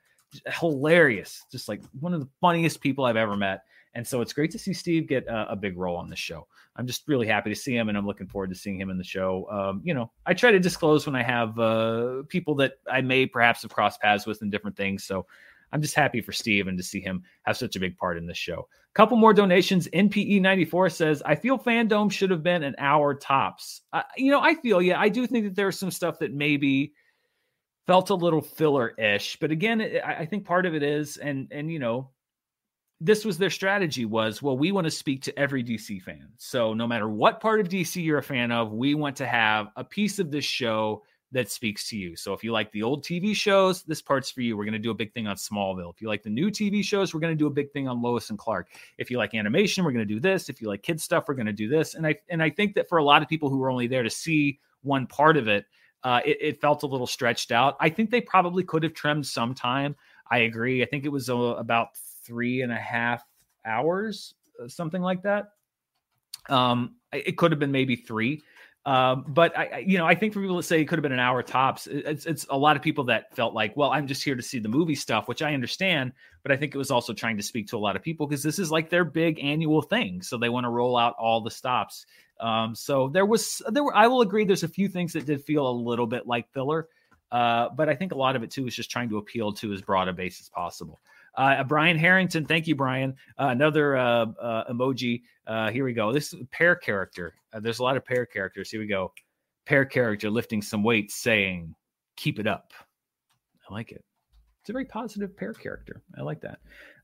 hilarious, just like one of the funniest people I've ever met. And so it's great to see Steve get a, a, big role on the show. I'm just really happy to see him, and I'm looking forward to seeing him in the show. Um, you know, I try to disclose when I have uh, people that I may perhaps have crossed paths with in different things. So I'm just happy for Steve and to see him have such a big part in this show. Couple more donations. NPE94 says, I feel FanDome should have been an hour tops. Uh, you know, I feel, yeah, I do think that there's some stuff that maybe felt a little filler-ish but again i think part of it is and and you know this was their strategy was well we want to speak to every dc fan. So no matter what part of dc you're a fan of we want to have a piece of this show that speaks to you. So if you like the old tv shows this part's for you. We're going to do a big thing on smallville. If you like the new tv shows we're going to do a big thing on lois and clark. If you like animation we're going to do this. If you like kid stuff we're going to do this. And i and i think that for a lot of people who were only there to see one part of it uh, it, it, felt a little stretched out. I think they probably could have trimmed some time. I agree. I think it was uh, about three and a half hours, uh, something like that. Um, it could have been maybe three. Um, but I, you know, I think for people that say it could have been an hour tops, it's, it's a lot of people that felt like, well, I'm just here to see the movie stuff, which I understand. But I think it was also trying to speak to a lot of people because this is like their big annual thing, so they want to roll out all the stops. Um, so there was there were I will agree there's a few things that did feel a little bit like filler. Uh, but I think a lot of it too is just trying to appeal to as broad a base as possible. Uh, Brian Harrington, thank you, Brian. Uh, another uh, uh, emoji. Uh, here we go. This pear character. there's a lot of pear characters. Here we go. Pear character lifting some weights, saying, "Keep it up." I like it. It's a very positive pear character. I like that.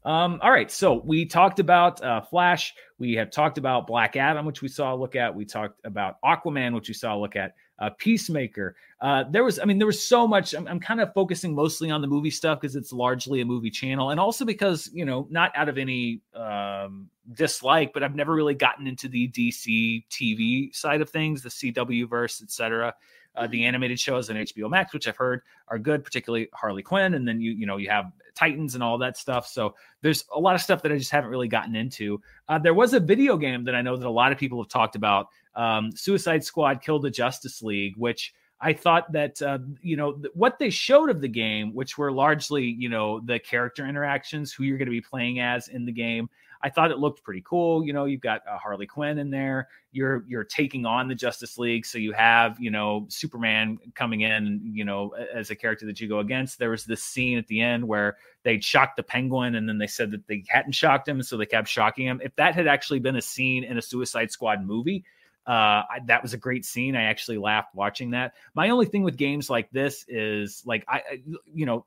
Um, all right, so we talked about uh, Flash. We have talked about Black Adam, which we saw a look at. We talked about Aquaman, which we saw a look at. Uh, Peacemaker. Uh, there was, I mean, there was so much. I'm, I'm kind of focusing mostly on the movie stuff because it's largely a movie channel, and also because you know, not out of any um, dislike, but I've never really gotten into the DC TV side of things, the CW verse, etc uh, the animated shows on HBO Max, which I've heard are good, particularly Harley Quinn, and then you you know you have Titans and all that stuff. So there's a lot of stuff that I just haven't really gotten into. Uh, there was a video game that I know that a lot of people have talked about, um, Suicide Squad: Kill the Justice League, which I thought that uh, you know th- what they showed of the game, which were largely you know the character interactions, who you're going to be playing as in the game. I thought it looked pretty cool. You know, you've got uh, Harley Quinn in there. You're you're taking on the Justice League, so you have you know Superman coming in, you know, as a character that you go against. There was this scene at the end where they'd shocked the Penguin, and then they said that they hadn't shocked him, so they kept shocking him. If that had actually been a scene in a Suicide Squad movie, uh, I, that was a great scene. I actually laughed watching that. My only thing with games like this is like I, you know,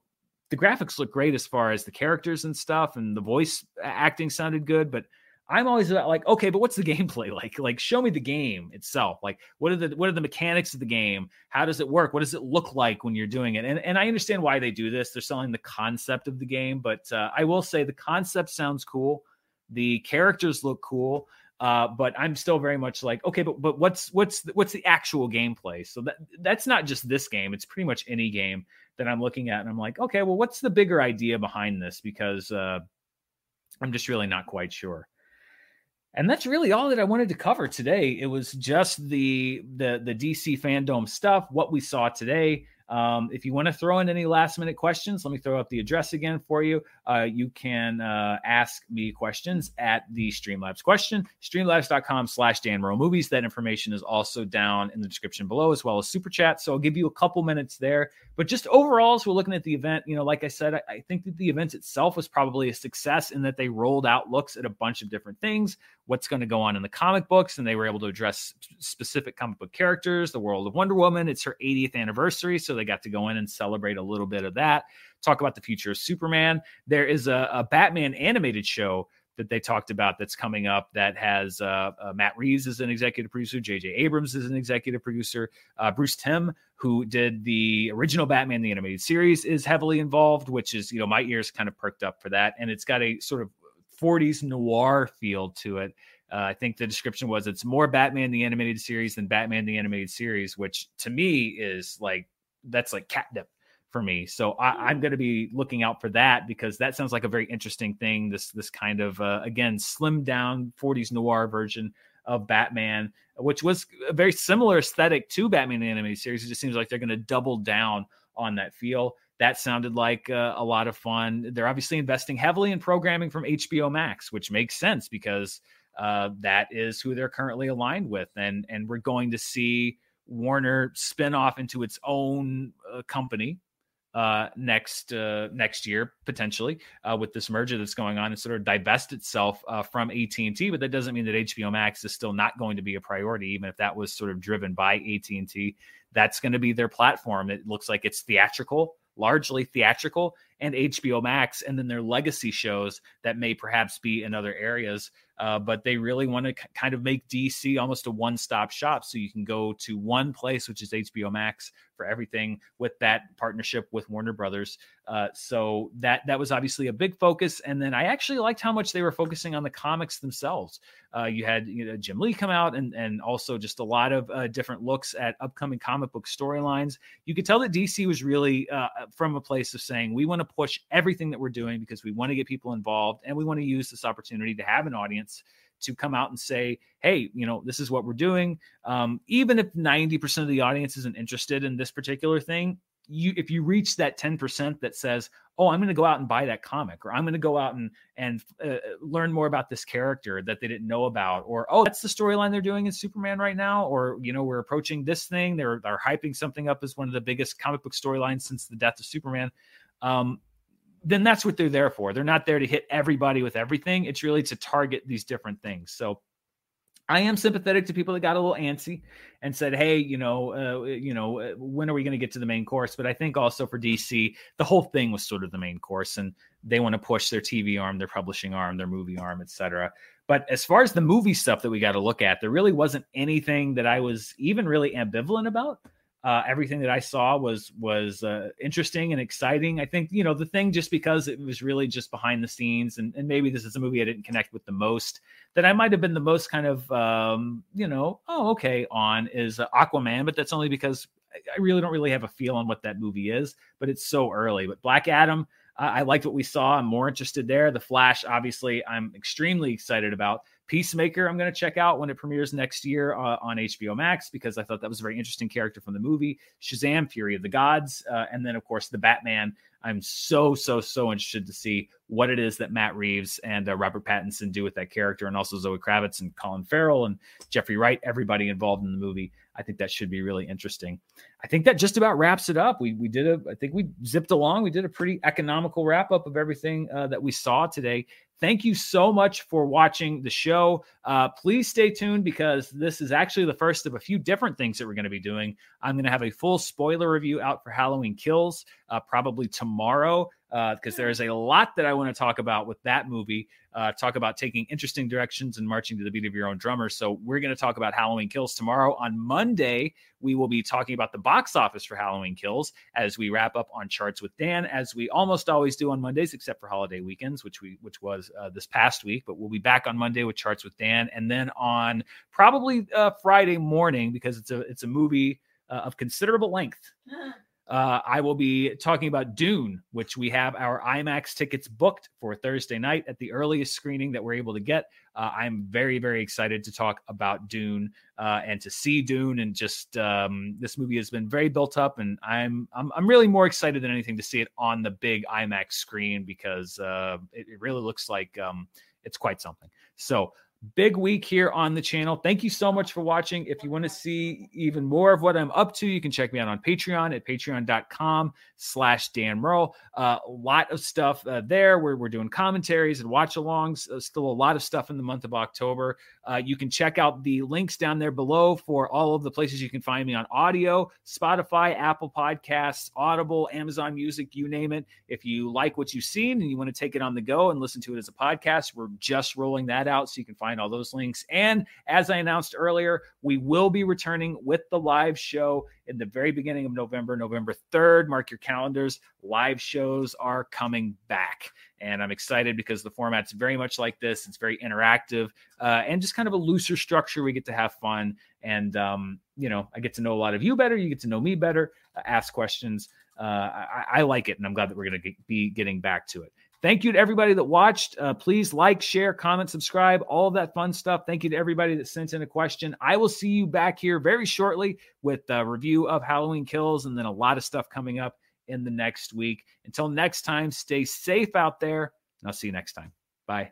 the graphics look great as far as the characters and stuff, and the voice acting sounded good. But I'm always like, okay, but what's the <laughs> gameplay like? Like, show me the game itself. Like, what are the what are the mechanics of the game? How does it work? What does it look like when you're doing it? And and I understand why they do this. They're selling the concept of the game, but uh, I will say the concept sounds cool. The characters look cool. Uh, but I'm still very much like, okay, but but what's what's what's the actual gameplay? So that that's not just this game; it's pretty much any game that I'm looking at, and I'm like, okay, well, what's the bigger idea behind this? Because uh, I'm just really not quite sure. And that's really all that I wanted to cover today. It was just the the the DC FanDome stuff, what we saw today. Um, if you want to throw in any last minute questions, let me throw up the address again for you. Uh, you can uh, ask me questions at the Streamlabs question, streamlabs.com slash Dan Movies. That information is also down in the description below, as well as super chat. So I'll give you a couple minutes there. But just overall, as we're looking at the event, you know, like I said, I, I think that the event itself was probably a success in that they rolled out looks at a bunch of different things, what's going to go on in the comic books, and they were able to address specific comic book characters, the world of Wonder Woman. It's her 80th anniversary, so they got to go in and celebrate a little bit of that. Talk about the future of Superman. There is a, a Batman animated show that they talked about that's coming up that has uh, uh, Matt Reeves as an executive producer, J.J. Abrams as an executive producer, uh, Bruce Timm, who did the original Batman the animated series, is heavily involved, which is you know my ears kind of perked up for that, and it's got a sort of 40s noir feel to it. Uh, I think the description was it's more Batman the animated series than Batman the animated series, which to me is like that's like catnip for me. So I, am going to be looking out for that because that sounds like a very interesting thing. This this kind of uh, again slimmed down 40s noir version of Batman, which was a very similar aesthetic to Batman the animated series. It just seems like they're going to double down on that feel. That sounded like uh, a lot of fun. They're obviously investing heavily in programming from HBO Max, which makes sense because uh, that is who they're currently aligned with, and and we're going to see Warner spin off into its own uh, company uh, next uh, next year potentially uh, with this merger that's going on and sort of divest itself uh, from AT&T but that doesn't mean that HBO Max is still not going to be a priority even if that was sort of driven by AT&T that's going to be their platform. It looks like it's theatrical largely theatrical and HBO Max and then their legacy shows that may perhaps be in other areas uh, but they really want to kind of make DC almost a one stop shop. So you can go to one place, which is HBO Max, for everything with that partnership with Warner Brothers. Uh, so that that was obviously a big focus. And then I actually liked how much they were focusing on the comics themselves. Uh, you had you know, Jim Lee come out, and and also just a lot of uh, different looks at upcoming comic book storylines. You could tell that DC was really uh, from a place of saying we want to push everything that we're doing because we want to get people involved and we want to use this opportunity to have an audience to come out and say, hey, you know, this is what we're doing. Um, even if 90% of the audience isn't interested in this particular thing, you if you reach that 10% that says oh i'm going to go out and buy that comic or i'm going to go out and and uh, learn more about this character that they didn't know about or oh that's the storyline they're doing in superman right now or you know we're approaching this thing they're they're hyping something up as one of the biggest comic book storylines since the death of superman um, then that's what they're there for they're not there to hit everybody with everything it's really to target these different things so I am sympathetic to people that got a little antsy and said, "Hey, you know, uh, you know, uh, when are we going to get to the main course?" But I think also for DC, the whole thing was sort of the main course, and they want to push their TV arm, their publishing arm, their movie arm, etc. But as far as the movie stuff that we got to look at, there really wasn't anything that I was even really ambivalent about uh, everything that I saw was was uh, interesting and exciting. I think you know the thing just because it was really just behind the scenes, and, and maybe this is a movie I didn't connect with the most. That I might have been the most kind of um, you know oh okay on is uh, Aquaman, but that's only because I really don't really have a feel on what that movie is. But it's so early. But Black Adam, I, I liked what we saw. I'm more interested there. The Flash, obviously, I'm extremely excited about. Peacemaker, I'm going to check out when it premieres next year uh, on HBO Max because I thought that was a very interesting character from the movie. Shazam, Fury of the Gods, uh, and then of course the Batman. I'm so so so interested to see what it is that Matt Reeves and uh, Robert Pattinson do with that character, and also Zoe Kravitz and Colin Farrell and Jeffrey Wright, everybody involved in the movie. I think that should be really interesting. I think that just about wraps it up. We we did a I think we zipped along. We did a pretty economical wrap up of everything uh, that we saw today. Thank you so much for watching the show. Uh, please stay tuned because this is actually the first of a few different things that we're going to be doing. I'm going to have a full spoiler review out for Halloween Kills uh, probably tomorrow because uh, there is a lot that I want to talk about with that movie. Uh, talk about taking interesting directions and marching to the beat of your own drummer. So we're going to talk about Halloween Kills tomorrow. On Monday, we will be talking about the box office for Halloween Kills as we wrap up on charts with Dan, as we almost always do on Mondays, except for holiday weekends, which we which was uh, this past week. But we'll be back on Monday with charts with Dan, and then on probably uh, Friday morning because it's a it's a movie uh, of considerable length. Uh, I will be talking about Dune, which we have our IMAX tickets booked for Thursday night at the earliest screening that we're able to get. Uh, I'm very, very excited to talk about Dune uh, and to see Dune. And just um, this movie has been very built up, and I'm, I'm I'm really more excited than anything to see it on the big IMAX screen because uh, it, it, really looks like um, it's quite something. So big week here on the channel. Thank you so much for watching. If you want to see even more of what I'm up to, you can check me out on Patreon at patreon.com slash Dan. Uh, a lot of stuff uh, there where we're doing commentaries and watch alongs. Uh, still a lot of stuff in the month of October. Uh, you can check out the links down there below for all of the places you can find me on audio, Spotify, Apple Podcasts, Audible, Amazon Music, you name it. If you like what you've seen and you want to take it on the go and listen to it as a podcast, we're just rolling that out so you can find all those links. And as I announced earlier, we will be returning with the live show in the very beginning of November, November 3rd. Mark your calendars. Live shows are coming back. And I'm excited because the format's very much like this. It's very interactive uh, and just kind of a looser structure. We get to have fun. And, um, you know, I get to know a lot of you better. You get to know me better, uh, ask questions. Uh, I, I, like it. And I'm glad that we're going to be getting back to it. Thank you to everybody that watched. Uh, please like, share, comment, subscribe, all of that fun stuff. Thank you to everybody that sent in a question. I will see you back here very shortly with a review of Halloween Kills and then a lot of stuff coming up in the next week. Until next time, stay safe out there, and I'll see you next time. Bye.